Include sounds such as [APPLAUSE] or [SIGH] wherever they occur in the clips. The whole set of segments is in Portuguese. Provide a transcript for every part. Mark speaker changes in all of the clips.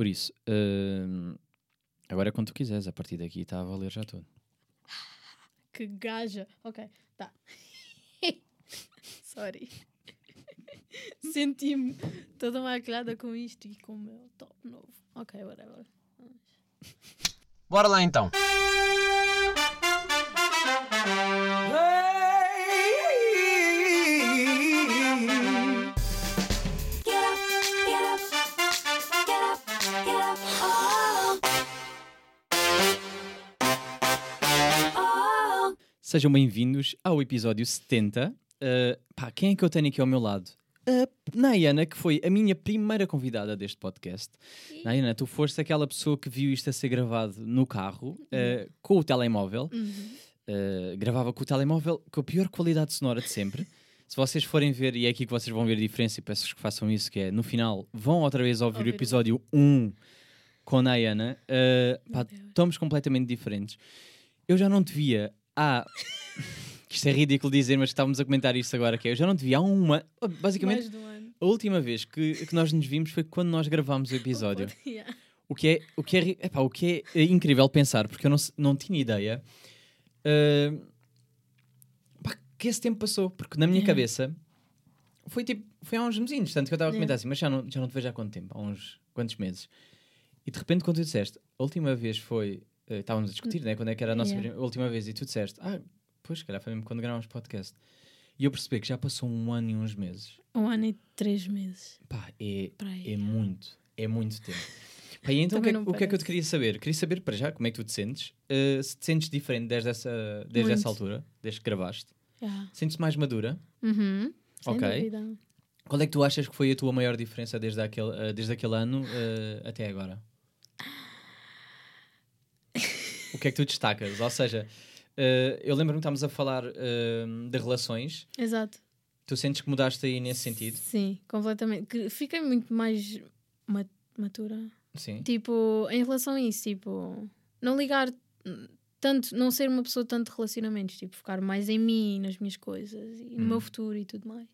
Speaker 1: Por isso, hum, agora é quando tu quiseres, a partir daqui está a valer já tudo. [LAUGHS]
Speaker 2: Que gaja. Ok, tá. [LAUGHS] Sorry. [LAUGHS] Senti-me toda maquilhada com isto e com o meu top novo. Ok, whatever.
Speaker 3: Bora lá então.
Speaker 1: Sejam bem-vindos ao episódio 70. Uh, pá, quem é que eu tenho aqui ao meu lado? A Nayana, que foi a minha primeira convidada deste podcast. Nayana, tu foste aquela pessoa que viu isto a ser gravado no carro, uh, com o telemóvel. Uh, gravava com o telemóvel com a pior qualidade sonora de sempre. Se vocês forem ver, e é aqui que vocês vão ver a diferença, e peço-vos que façam isso, que é no final, vão outra vez ouvir,
Speaker 2: Ouvir
Speaker 1: o episódio 1 com a Nayana. Uh, pá, estamos completamente diferentes. Eu já não te via há. Isto é ridículo dizer, mas estávamos a comentar isto agora, que é, eu já não te via há uma. Basicamente,
Speaker 2: Mais de um ano.
Speaker 1: a última vez que, que nós nos vimos foi quando nós gravámos o episódio. [LAUGHS]
Speaker 2: Yeah.
Speaker 1: O que é, o que é, epá, o que é incrível pensar, porque eu não, não tinha ideia ah, pá, que esse tempo passou, porque na minha
Speaker 2: Yeah.
Speaker 1: cabeça foi tipo, foi há uns mesinhos, tanto que eu estava a comentar
Speaker 2: Yeah.
Speaker 1: assim, mas já não, já não te vejo há quanto tempo, há uns quantos meses. E de repente, quando tu disseste, a última vez foi, eh, estávamos a discutir, né, quando é que era a nossa
Speaker 2: Yeah.
Speaker 1: última vez, e tu disseste, ah, pois, calhar foi mesmo quando gravámos podcast. E eu percebi que já passou um ano e uns meses.
Speaker 2: Um ano e três meses.
Speaker 1: Pá, é, é muito, é muito tempo. Pá, então o que, é, o que é que eu te queria saber? Queria saber para já como é que tu te sentes. Uh, se te sentes diferente desde essa, desde essa altura, desde que gravaste.
Speaker 2: Yeah.
Speaker 1: Sentes-te mais madura?
Speaker 2: Uhum. Sem
Speaker 1: Ok.
Speaker 2: dúvida.
Speaker 1: Qual é que tu achas que foi a tua maior diferença desde aquele, uh, desde aquele ano uh, até agora? O que é que tu destacas? Ou seja, uh, eu lembro-me que estávamos a falar uh, de relações.
Speaker 2: Exato.
Speaker 1: Tu sentes que mudaste aí nesse sentido?
Speaker 2: Sim, completamente. Que fiquei muito mais ma- matura.
Speaker 1: Sim.
Speaker 2: Tipo, em relação a isso, tipo, não ligar hum, tanto, não ser uma pessoa tanto de relacionamentos, tipo, focar mais em mim, nas minhas coisas e no
Speaker 1: Hum.
Speaker 2: meu futuro e tudo mais.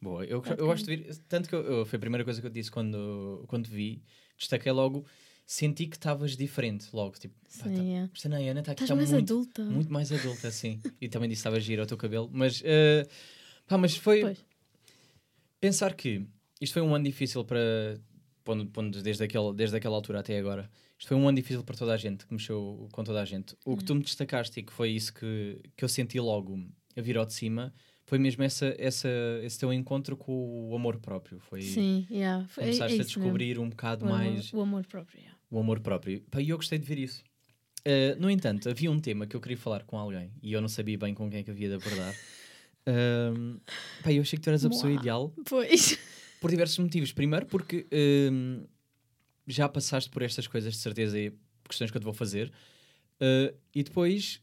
Speaker 1: Boa, eu, eu gosto de ver, tanto que eu, eu- foi a primeira coisa que eu disse quando, quando vi, destaquei logo, senti que estavas diferente logo, tipo, tá,
Speaker 2: Sim, é.
Speaker 1: esta Nayana está aqui,
Speaker 2: Estás
Speaker 1: está
Speaker 2: mais
Speaker 1: muito,
Speaker 2: adulta.
Speaker 1: muito mais adulta, assim, e também disse que estava giro ao teu cabelo, mas, eh, pá, mas foi
Speaker 2: Pois.
Speaker 1: pensar que isto foi um ano difícil para, pondo, pondo desde, aquele, desde aquela altura até agora, isto foi um ano difícil para toda a gente, que mexeu com toda a gente. O que
Speaker 2: Hum.
Speaker 1: tu me destacaste e que foi isso que, que eu senti logo a vir ao de cima, foi mesmo essa, essa, esse teu encontro com o amor próprio. Foi,
Speaker 2: Sim, yeah. Foi, é-
Speaker 1: começaste
Speaker 2: é
Speaker 1: a
Speaker 2: isso mesmo.
Speaker 1: descobrir um bocado
Speaker 2: o amor,
Speaker 1: mais
Speaker 2: o amor próprio. yeah.
Speaker 1: O amor próprio. E eu gostei de ver isso. Uh, no entanto, havia um tema que eu queria falar com alguém e eu não sabia bem com quem é que havia de abordar. Um, [LAUGHS] pá, eu achei que tu eras a pessoa ideal
Speaker 2: Pois.
Speaker 1: por diversos motivos. Primeiro, porque um, já passaste por estas coisas de certeza e questões que eu te vou fazer. Uh, e depois,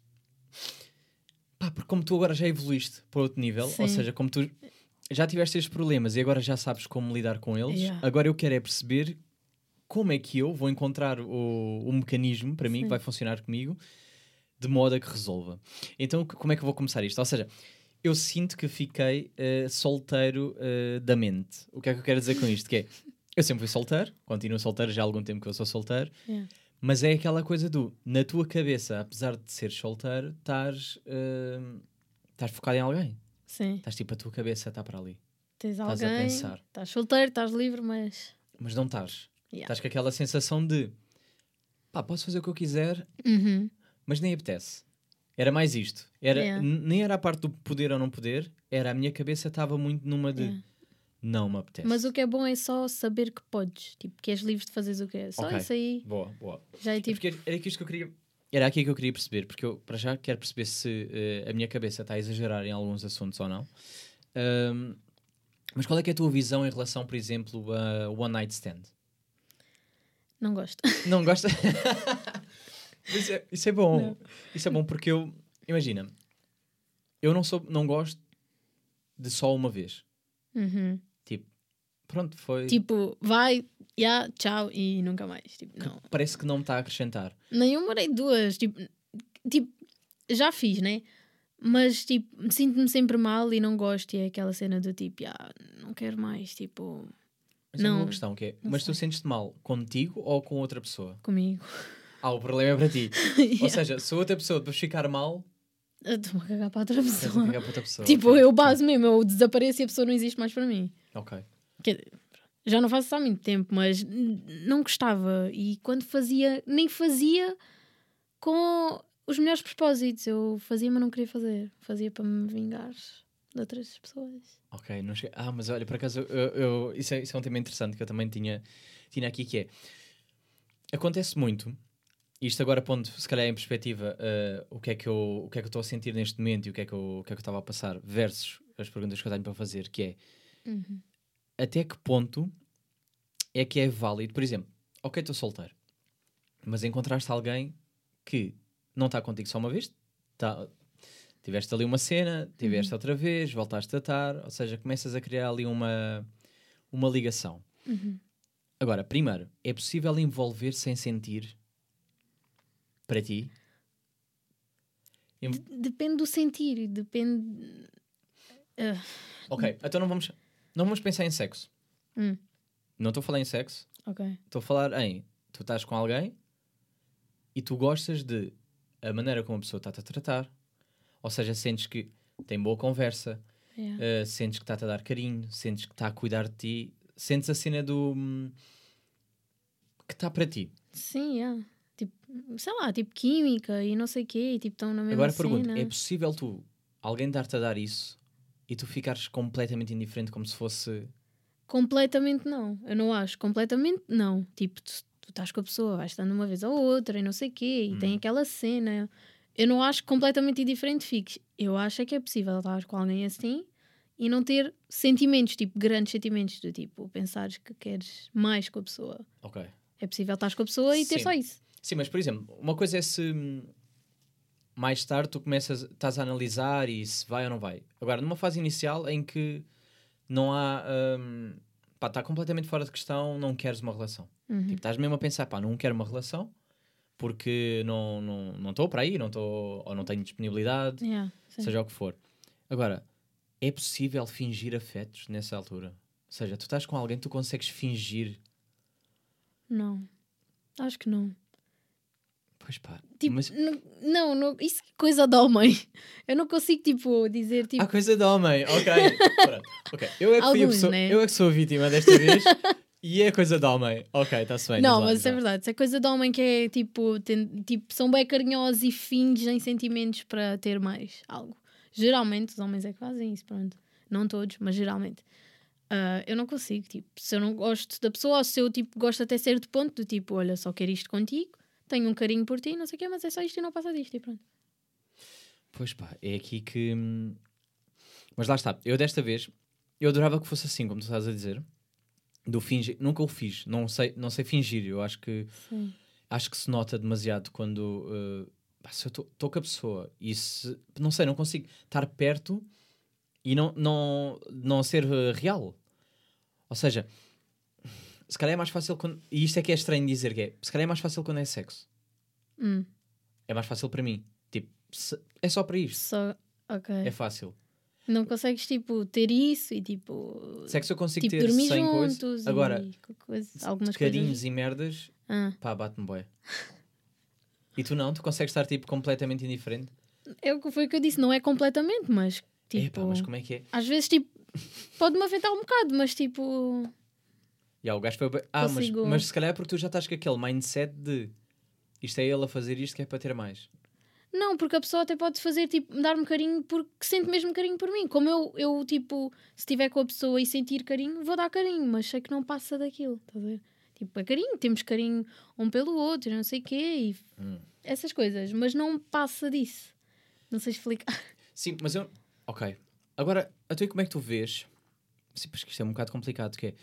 Speaker 1: pá, porque como tu agora já evoluíste para outro nível, ou
Speaker 2: Sim.
Speaker 1: seja, como tu já tiveste estes problemas e agora já sabes como lidar com eles,
Speaker 2: Yeah.
Speaker 1: agora eu quero é perceber como é que eu vou encontrar o, o mecanismo para mim que
Speaker 2: Sim.
Speaker 1: vai funcionar comigo de modo a que resolva. Então, como é que eu vou começar isto? Ou seja, eu sinto que fiquei eh, solteiro eh, da mente. O que é que eu quero dizer com isto? Que é, eu sempre fui solteiro, continuo solteiro, já há algum tempo que eu sou solteiro,
Speaker 2: Yeah.
Speaker 1: mas é aquela coisa do, na tua cabeça, apesar de seres solteiro, estás eh, estás focado em alguém.
Speaker 2: Sim.
Speaker 1: Estás tipo, a tua cabeça está para ali.
Speaker 2: Tens
Speaker 1: Estás a
Speaker 2: alguém,
Speaker 1: pensar.
Speaker 2: estás solteiro, estás livre, mas.
Speaker 1: Mas não estás.
Speaker 2: Yeah.
Speaker 1: Estás com aquela sensação de, pá, posso fazer o que eu quiser,
Speaker 2: Uhum.
Speaker 1: mas nem apetece. Era mais isto. Era,
Speaker 2: Yeah.
Speaker 1: Nem era a parte do poder ou não poder, era a minha cabeça estava muito numa de
Speaker 2: Yeah.
Speaker 1: não me apetece.
Speaker 2: Mas o que é bom é só saber que podes, tipo, que és livre de fazeres o que é. Só
Speaker 1: Ok.
Speaker 2: isso aí
Speaker 1: Boa, boa.
Speaker 2: já é
Speaker 1: É
Speaker 2: tipo.
Speaker 1: porque era aqui isto que eu queria. Era aqui que eu queria perceber, porque eu para já quero perceber se eh, a minha cabeça está a exagerar em alguns assuntos ou não. Ahm, mas qual é que é a tua visão em relação, por exemplo, a One Night Stand?
Speaker 2: Não gosto. [LAUGHS]
Speaker 1: Não gosta? [LAUGHS] isso, é, isso é bom.
Speaker 2: Não.
Speaker 1: Isso é bom porque eu. Imagina, eu não, sou, não gosto de só uma vez.
Speaker 2: Uhum.
Speaker 1: Tipo, pronto, foi.
Speaker 2: Tipo, vai, já, tchau e nunca mais. Tipo, não.
Speaker 1: Parece que não me está a acrescentar.
Speaker 2: Nenhuma nem duas. Tipo, tipo, já fiz, né? Mas, tipo, sinto-me sempre mal e não gosto. E é aquela cena do tipo, ah, não quero mais. Tipo,
Speaker 1: Mas é uma
Speaker 2: Não.
Speaker 1: questão, que é,
Speaker 2: não
Speaker 1: mas tu
Speaker 2: sei.
Speaker 1: sentes-te mal contigo ou com outra pessoa?
Speaker 2: Comigo.
Speaker 1: Ah, o problema é para ti. [LAUGHS] Ou
Speaker 2: Yeah.
Speaker 1: seja, se outra pessoa depois ficar mal,
Speaker 2: Eu Estou-me a cagar para outra pessoa.
Speaker 1: cagar para outra pessoa.
Speaker 2: Tipo,
Speaker 1: ok.
Speaker 2: eu base mesmo, eu desapareço e a pessoa não existe mais para mim.
Speaker 1: Ok.
Speaker 2: Quer- já não faço isso há muito tempo, mas não gostava. E quando fazia, nem fazia com os melhores propósitos. Eu fazia, mas não queria fazer. Fazia para me vingar de outras pessoas.
Speaker 1: Ok, não cheguei. Ah, mas olha, por acaso, eu, eu- isso, é, isso é um tema interessante que eu também tinha, tinha aqui, que é... Acontece muito, isto agora pondo, se calhar, em perspectiva, eh, o, que é que eu, o que é que estou a sentir neste momento e o que é que eu o que é que eu estava a passar, versus as perguntas que eu tenho para fazer, que é, até que ponto é que é válido, por exemplo, ok, estou solteiro, mas encontraste alguém que não está contigo só uma vez, tá, tiveste ali uma cena, tiveste outra vez, voltaste a estar, ou seja, começas a criar ali uma, uma ligação. Agora, primeiro, é possível envolver sem sentir para ti?
Speaker 2: Depende do sentir, depende. Ah,
Speaker 1: Ok, então não vamos, não vamos pensar em sexo.
Speaker 2: Hum.
Speaker 1: Não estou a falar em sexo,
Speaker 2: ok.
Speaker 1: estou a falar em tu estás com alguém e tu gostas de a maneira como a pessoa está-te a tratar, ou seja, sentes que tem boa conversa,
Speaker 2: Yeah.
Speaker 1: uh, sentes que está-te a dar carinho, sentes que está a cuidar de ti, sentes a cena do hum, que está para ti.
Speaker 2: Sim, yeah. Tipo, sei lá, tipo química e não sei o quê, e tipo estão na mesma
Speaker 1: Agora
Speaker 2: cena.
Speaker 1: pergunto, é possível tu alguém dar-te a dar isso e tu ficares completamente indiferente como se fosse
Speaker 2: Completamente não. Eu não acho. Completamente não. Tipo, tu, tu estás com a pessoa, vais estando uma vez ou outra e não sei o quê, e
Speaker 1: Hum.
Speaker 2: tem aquela cena. Eu não acho completamente indiferente fiques. Eu acho é que é possível estar com alguém assim e não ter sentimentos, tipo, grandes sentimentos, do tipo, pensares que queres mais com a pessoa.
Speaker 1: Ok.
Speaker 2: É possível estar com a pessoa e ter
Speaker 1: Sim.
Speaker 2: só isso.
Speaker 1: Sim, mas por exemplo, uma coisa é se mais tarde tu começas, estás a analisar e se vai ou não vai. Agora, numa fase inicial em que não há. hum, pá, está completamente fora de questão, não queres uma relação.
Speaker 2: Uhum.
Speaker 1: Tipo, estás mesmo a pensar, pá, não quero uma relação porque não estou não, não para aí, não estou, ou não tenho disponibilidade,
Speaker 2: Yeah,
Speaker 1: seja o que for. Agora, é possível fingir afetos nessa altura? Ou seja, tu estás com alguém, tu consegues fingir.
Speaker 2: Não. Acho que não.
Speaker 1: Pois pá,
Speaker 2: Tipo,
Speaker 1: mas
Speaker 2: não, não, isso é coisa de homem. [LAUGHS] Eu não consigo, tipo, dizer, tipo,
Speaker 1: há coisa de homem, ok. [LAUGHS] Pronto, ok. Eu é que
Speaker 2: Alguns,
Speaker 1: pessoa,
Speaker 2: né?
Speaker 1: eu é que sou a vítima desta vez [LAUGHS] e é coisa de homem. Ok, está-se bem.
Speaker 2: Não,
Speaker 1: lá,
Speaker 2: mas isso é
Speaker 1: lá.
Speaker 2: verdade. Isso é coisa de homem que é tipo, tem- tipo são bem carinhosos e fingem sentimentos para ter mais algo. Geralmente os homens é que fazem isso, pronto. Não todos, mas geralmente. Ah, eu não consigo, tipo, se eu não gosto da pessoa, ou se eu tipo, gosto até certo ponto, do tipo, olha, só quero isto contigo, tenho um carinho por ti, não sei o quê, mas é só isto e não passa disto e pronto.
Speaker 1: Pois pá, é aqui que. hum, Mas lá está, eu desta vez, eu adorava que fosse assim, como tu estás a dizer. Do fingir, nunca o fiz, não sei, não sei fingir. Eu acho que
Speaker 2: Sim.
Speaker 1: acho que se nota demasiado quando uh, pá, se eu estou com a pessoa e se não sei, não consigo estar perto e não, não, não ser uh, real. Ou seja, se calhar é mais fácil quando. E isto é que é estranho dizer que é. Se calhar é mais fácil quando é sexo.
Speaker 2: Hum,
Speaker 1: É mais fácil para mim. Tipo, se- é só para isto.
Speaker 2: só, ok.
Speaker 1: É fácil.
Speaker 2: Não consegues, tipo, ter isso e, tipo,
Speaker 1: Sexo eu consigo
Speaker 2: tipo
Speaker 1: ter
Speaker 2: dormir
Speaker 1: sem coisa.
Speaker 2: juntos
Speaker 1: Agora,
Speaker 2: e co- coisa, algumas
Speaker 1: carinhos
Speaker 2: coisas.
Speaker 1: e merdas,
Speaker 2: Ah.
Speaker 1: pá, bate-me bué. E tu não? Tu consegues estar tipo completamente indiferente?
Speaker 2: É o que foi o que eu disse, não é completamente, mas tipo,
Speaker 1: Epá, mas como é que é?
Speaker 2: às vezes tipo, pode-me afetar um bocado, mas tipo,
Speaker 1: Ya, o gajo foi. Ah, mas, mas se calhar é porque tu já estás com aquele mindset de isto é ele a fazer isto que é para ter mais.
Speaker 2: Não, porque a pessoa até pode fazer tipo, dar-me carinho porque sente mesmo carinho por mim. Como eu, eu tipo, se estiver com a pessoa e sentir carinho, vou dar carinho, mas sei que não passa daquilo, estás a ver? Tipo, é carinho, temos carinho um pelo outro, não sei o quê, e
Speaker 1: Hum.
Speaker 2: essas coisas, mas não passa disso. Não sei explicar.
Speaker 1: Sim, mas eu. Ok. Agora, a tu e como é que tu vês? Sim, porque isto é um bocado complicado. Que é,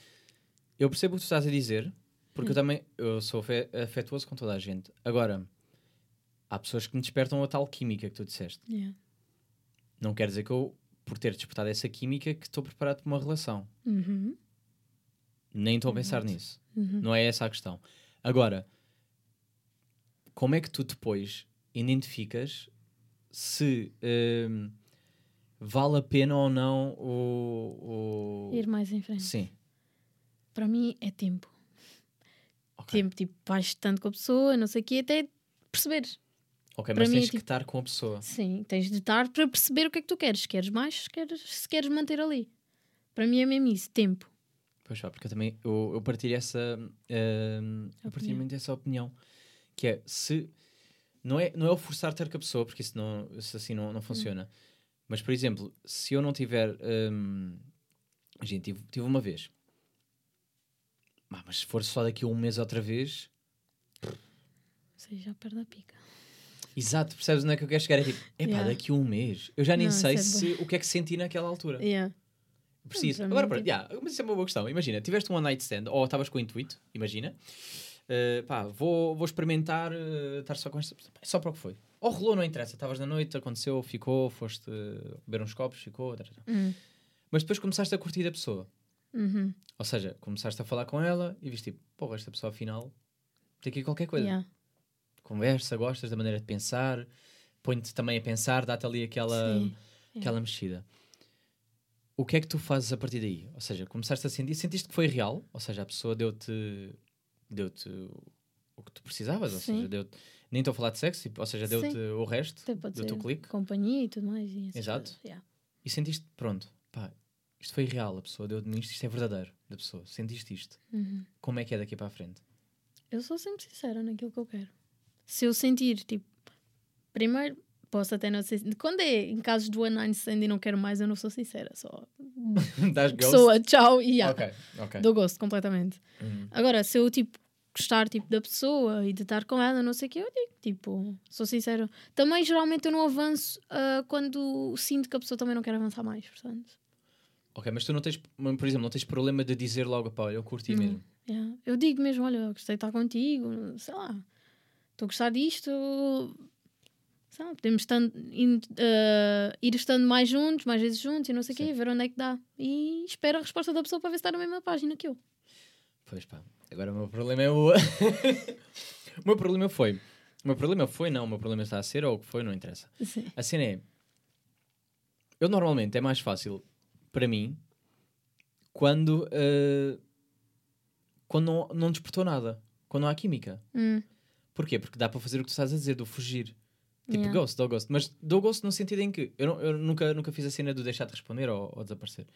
Speaker 1: eu percebo o que tu estás a dizer, porque eu também eu sou afe- afetuoso com toda a gente. Agora, há pessoas que me despertam a tal química que tu disseste.
Speaker 2: Yeah.
Speaker 1: Não quer dizer que eu, por ter despertado essa química, que estou preparado para uma relação.
Speaker 2: Uhum.
Speaker 1: Nem estou a pensar nisso.
Speaker 2: Uhum.
Speaker 1: Não é essa a questão. Agora, como é que tu depois identificas se hum, vale a pena ou não o. o...
Speaker 2: Ir mais em frente.
Speaker 1: Sim.
Speaker 2: para mim é tempo.
Speaker 1: Ok,
Speaker 2: Tempo, tipo, vais tanto com a pessoa, não sei o quê, até perceberes.
Speaker 1: Ok,
Speaker 2: para
Speaker 1: mas
Speaker 2: mim é
Speaker 1: tens que
Speaker 2: tipo-
Speaker 1: estar com a pessoa.
Speaker 2: Sim, tens de estar para perceber o que é que tu queres. Queres mais, se queres, se queres manter ali. Para mim é mesmo isso, tempo.
Speaker 1: Pois pá, porque eu também eu, eu partilho essa hum, eu partilho
Speaker 2: Opinião.
Speaker 1: muito essa opinião que é se não é, não é o forçar ter com a pessoa, porque isso, não, isso assim não,
Speaker 2: Hum.
Speaker 1: não funciona. Mas, por exemplo, se eu não tiver. hum, gente, tive, tive uma vez. Ah, mas se for só daqui a um mês outra vez.
Speaker 2: Seja, já perde a pica.
Speaker 1: Exato, percebes onde é que eu quero chegar? É tipo, epá,
Speaker 2: Yeah.
Speaker 1: daqui a um mês. Eu já nem
Speaker 2: Não,
Speaker 1: sei
Speaker 2: é
Speaker 1: se, o que é que senti naquela altura.
Speaker 2: Yeah.
Speaker 1: Preciso. Agora, pronto, yeah, mas isso é uma boa questão. Imagina, tiveste um one night stand ou estavas com o intuito, imagina. Uh, pá, vou, vou experimentar uh, estar só com esta. Só para o que foi. Ou rolou, não interessa. Estavas na noite, aconteceu, ficou, foste beber uns copos, ficou. tá, tá, tá.
Speaker 2: Hum.
Speaker 1: Mas depois começaste a curtir a pessoa.
Speaker 2: Uhum.
Speaker 1: Ou seja, começaste a falar com ela e viste tipo, pô, esta pessoa afinal tem aqui qualquer coisa.
Speaker 2: Yeah.
Speaker 1: Conversa, gostas da maneira de pensar, põe-te também a pensar, dá-te ali aquela,
Speaker 2: Sim.
Speaker 1: aquela mexida. O que é que tu fazes a partir daí? Ou seja, começaste a sentir, sentiste que foi real? Ou seja, a pessoa deu-te deu-te o que tu precisavas? Ou
Speaker 2: Sim.
Speaker 1: seja, deu nem estou a falar de sexo, tipo, ou seja, deu-te
Speaker 2: Sim.
Speaker 1: o resto teu
Speaker 2: ser
Speaker 1: clique
Speaker 2: companhia e tudo mais. E
Speaker 1: Exato.
Speaker 2: coisas. Yeah.
Speaker 1: e sentiste, pronto, pá, isto foi real, a pessoa deu-me isto, isto é verdadeiro da pessoa, sentiste isto.
Speaker 2: Uhum.
Speaker 1: Como é que é daqui para a frente?
Speaker 2: Eu sou sempre sincera naquilo que eu quero. Se eu sentir, tipo, primeiro, posso até não ser. Quando é em casos do one night stand e não quero mais, eu não sou sincera. Só [LAUGHS]
Speaker 1: ghost?
Speaker 2: pessoa, tchau e yeah.
Speaker 1: Ok, ok.
Speaker 2: Dou gosto completamente.
Speaker 1: Uhum.
Speaker 2: Agora, se eu, tipo, gostar, tipo, da pessoa e de estar com ela, não sei o que, eu digo, tipo, sou sincera. Também, geralmente, eu não avanço ah, quando sinto que a pessoa também não quer avançar mais, portanto.
Speaker 1: Ok, mas tu não tens, por exemplo, não tens problema de dizer logo, pá, olha, eu curti
Speaker 2: Não.
Speaker 1: mesmo.
Speaker 2: Yeah. Eu digo mesmo, olha, gostei de estar contigo, sei lá, estou a gostar disto, lá, podemos estando, in- ah, ir estando mais juntos, mais vezes juntos e não sei o quê, ver onde é que dá. E espero a resposta da pessoa para ver se está na mesma página que eu.
Speaker 1: Pois pá, agora o meu problema é o. [LAUGHS] o meu problema foi. O meu problema foi, não, o meu problema está a ser, ou o que foi, não interessa.
Speaker 2: Sim.
Speaker 1: A cena é. Eu normalmente é mais fácil para mim quando. eh, quando não, não despertou nada. Quando não há química.
Speaker 2: Hum,
Speaker 1: Porquê? Porque dá para fazer o que tu estás a dizer, do fugir. Tipo,
Speaker 2: Yeah.
Speaker 1: ghost, dou ghost. Mas dou ghost no sentido em que eu, não- eu nunca, nunca fiz a cena do deixar de responder ou, ou desaparecer.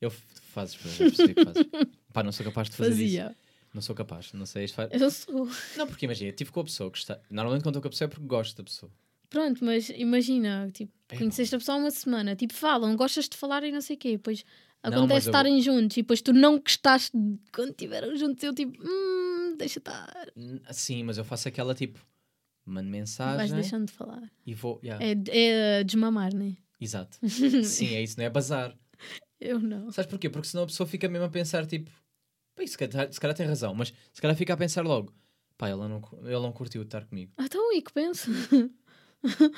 Speaker 1: Eu fazes, já percebi que fazes. [LAUGHS] Pá, não sou capaz de fazer isso.
Speaker 2: fazia.
Speaker 1: Não sou capaz, não sei. isto faz-
Speaker 2: Eu sou.
Speaker 1: Não, porque imagina, estive com a pessoa que está. Normalmente quando estou com a pessoa é porque gosto da pessoa.
Speaker 2: Pronto, mas imagina, tipo,
Speaker 1: É,
Speaker 2: conheceste a pessoa há uma semana, tipo, falam, gostas de falar e não sei o quê, depois
Speaker 1: Não,
Speaker 2: acontece
Speaker 1: eu-
Speaker 2: estarem juntos e depois tu não gostaste de- quando estiveram juntos, eu tipo, hum, deixa estar,
Speaker 1: Sim, mas eu faço aquela tipo. Mando
Speaker 2: vais
Speaker 1: mensagem
Speaker 2: deixando de falar.
Speaker 1: e vou. yeah,
Speaker 2: É, é desmamar, né?
Speaker 1: Exato. [LAUGHS] Sim, é isso, não é bazar.
Speaker 2: Eu não.
Speaker 1: Sabes porquê? Porque senão a pessoa fica mesmo a pensar tipo. Pá, se calhar, se calhar tem razão, mas se calhar fica a pensar logo. Pá, ele não, ele não curtiu estar comigo.
Speaker 2: Ah, Então, e que penso?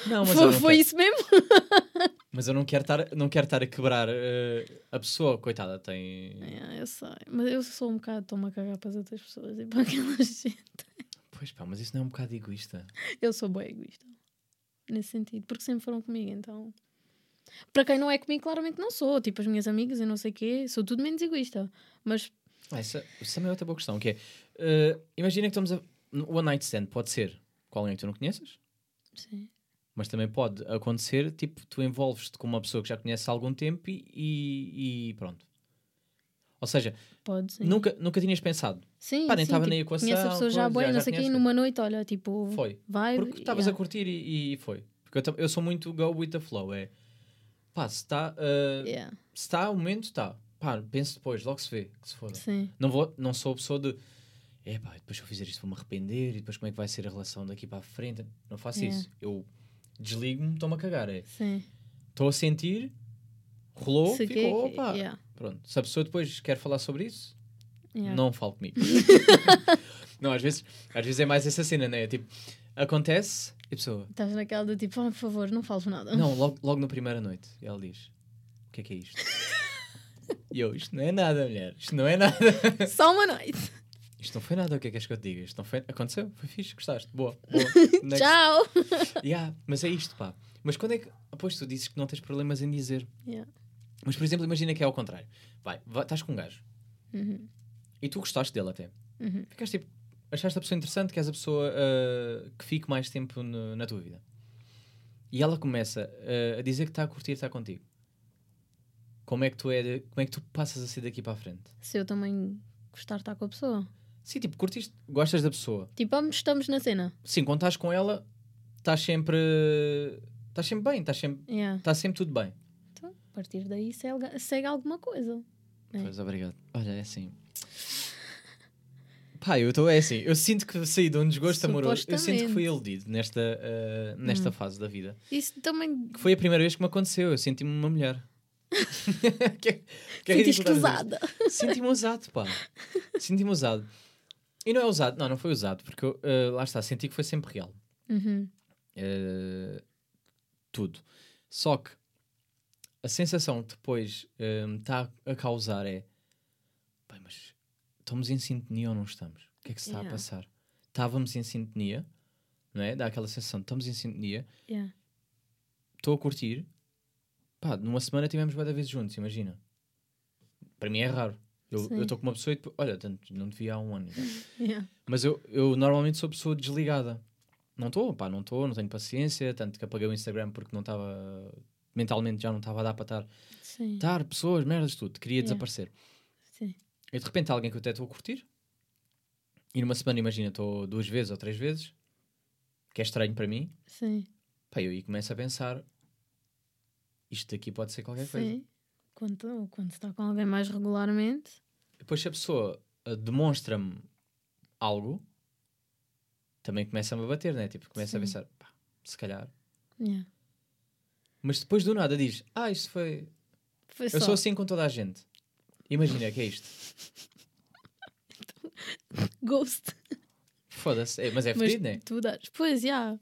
Speaker 1: Não, mas,
Speaker 2: Foi,
Speaker 1: não
Speaker 2: foi isso mesmo?
Speaker 1: Mas eu não quero estar, não quero estar a quebrar eh, a pessoa, coitada, tem.
Speaker 2: É, eu sei, mas eu sou um bocado, estou-me a cagar para as outras pessoas e para [LAUGHS] aquela gente.
Speaker 1: Pois pá, mas isso não é um bocado egoísta.
Speaker 2: Eu sou bem egoísta. Nesse sentido, porque sempre foram comigo, então. Para quem não é comigo, claramente não sou. Tipo, as minhas amigas e não sei o quê, sou tudo menos egoísta. Mas,
Speaker 1: Ah, isso, isso também é outra boa questão, que é, eh, imagina que estamos a... O one night stand pode ser com alguém que tu não conheças,
Speaker 2: sim.
Speaker 1: Mas também pode acontecer, tipo, tu envolves-te com uma pessoa que já conheces há algum tempo e, e- e pronto. Ou seja, nunca, nunca tinhas pensado.
Speaker 2: Sim,
Speaker 1: Pá, nem estava
Speaker 2: tipo,
Speaker 1: na equação,
Speaker 2: Conheço a pessoa já,
Speaker 1: já-
Speaker 2: não sei o quê,
Speaker 1: conheces.
Speaker 2: numa noite, olha, tipo,
Speaker 1: Foi.
Speaker 2: vai.
Speaker 1: Porque estavas
Speaker 2: yeah.
Speaker 1: a curtir e, e foi. Porque eu, eu sou muito go with the flow. É pá, se está
Speaker 2: Yeah,
Speaker 1: se está o momento, está. Pá, penso depois, logo se vê. Que se foda.
Speaker 2: Sim,
Speaker 1: Não, vou, não sou a pessoa de é pá, depois eu fizer isto vou-me arrepender e depois como é que vai ser a relação daqui para a frente. Não faço
Speaker 2: Yeah.
Speaker 1: isso. Eu desligo-me, estou-me a cagar. É
Speaker 2: sim.
Speaker 1: estou a sentir, rolou,
Speaker 2: Se
Speaker 1: ficou,
Speaker 2: quer-
Speaker 1: pá.
Speaker 2: yeah,
Speaker 1: Pronto. Se a pessoa depois quer falar sobre isso,
Speaker 2: yeah.
Speaker 1: não fale comigo. [LAUGHS] não, às vezes, às vezes é mais essa cena, né? Tipo, acontece e a pessoa.
Speaker 2: Estás naquela do tipo, oh, por favor, não fales nada.
Speaker 1: Não, logo, logo na primeira noite. E ela diz: O que é que é isto? [LAUGHS] E eu: Isto não é nada, mulher. Isto não é nada.
Speaker 2: Só uma noite.
Speaker 1: Isto não foi nada. O que é que és que eu te diga? Isto não foi. Aconteceu? Foi fixe. Gostaste? Boa. boa. [LAUGHS]
Speaker 2: Tchau.
Speaker 1: Yeah, mas é isto, pá. Mas quando é que. Pois tu dizes que não tens problemas em dizer.
Speaker 2: Yeah.
Speaker 1: Mas por exemplo, imagina que é ao contrário. Vai, vai estás com um gajo
Speaker 2: Uhum.
Speaker 1: e tu gostaste dele até.
Speaker 2: Uhum.
Speaker 1: Ficaste tipo, achaste a pessoa interessante, que és a pessoa ah, que fique mais tempo no- na tua vida. E ela começa ah, a dizer que está a curtir estar contigo. Como é que tu é, como é que tu passas a ser daqui para a frente?
Speaker 2: Se eu também gostar de estar com a pessoa.
Speaker 1: Sim, tipo, curtiste, gostas da pessoa.
Speaker 2: Tipo, estamos na cena.
Speaker 1: Sim, quando estás com ela, estás sempre. Estás sempre bem, estás sempre,
Speaker 2: Yeah.
Speaker 1: está sempre tudo bem.
Speaker 2: Então, a partir daí segue, segue alguma coisa. É.
Speaker 1: Pois, obrigado. Olha, é assim. Pá, eu estou, é assim, eu sinto que saí de um desgosto amoroso. Eu sinto que fui iludido nesta, ah, nesta
Speaker 2: Hum.
Speaker 1: fase da vida.
Speaker 2: Isso também
Speaker 1: Que foi a primeira vez que me aconteceu. Eu senti-me uma mulher. [LAUGHS] que, é- que é
Speaker 2: sentiste
Speaker 1: dizer
Speaker 2: usada.
Speaker 1: Senti-me usado, pá. Senti-me usado. E não é usado, não, não foi usado, porque eu, ah, lá está, senti que foi sempre real.
Speaker 2: Uhum.
Speaker 1: Eh, tudo. Só que a sensação que depois está a causar é bem, mas estamos em sintonia ou não estamos? O que é que se está a
Speaker 2: Yeah.
Speaker 1: passar? Estávamos em sintonia, não é? Dá aquela sensação, estamos em sintonia,
Speaker 2: Yeah.
Speaker 1: estou a curtir, pá, numa semana tivemos várias vezes juntos, imagina. Para mim é raro. Eu
Speaker 2: Sim.
Speaker 1: estou com uma pessoa e depois, olha, tanto, não te vi há um ano. [LAUGHS]
Speaker 2: Yeah.
Speaker 1: Mas eu, eu normalmente sou pessoa desligada. Não estou, pá, não estou, não tenho paciência, tanto que apaguei o Instagram porque não estava, mentalmente já não estava a dar para estar,
Speaker 2: Sim.
Speaker 1: estar, pessoas, merdas, tudo, queria
Speaker 2: Yeah.
Speaker 1: desaparecer.
Speaker 2: Sim.
Speaker 1: E de repente há alguém que eu até estou a curtir, e numa semana, imagina, estou duas vezes ou três vezes, que é estranho para mim,
Speaker 2: Sim.
Speaker 1: pá, eu aí começo a pensar, isto daqui pode ser qualquer coisa.
Speaker 2: Quando, quando está com alguém mais regularmente.
Speaker 1: Depois se a pessoa ah, demonstra-me algo, também começa-me a bater, né? Tipo, começa a
Speaker 2: Sim.
Speaker 1: pensar, pá, se calhar.
Speaker 2: Yeah.
Speaker 1: Mas depois do nada diz: Ah, isto foi.
Speaker 2: Foi
Speaker 1: Eu
Speaker 2: só.
Speaker 1: sou assim com toda a gente. Imagina que é isto. [LAUGHS]
Speaker 2: Ghost.
Speaker 1: Foda-se. É, mas é fedido, né?
Speaker 2: tu dás. Pois, já.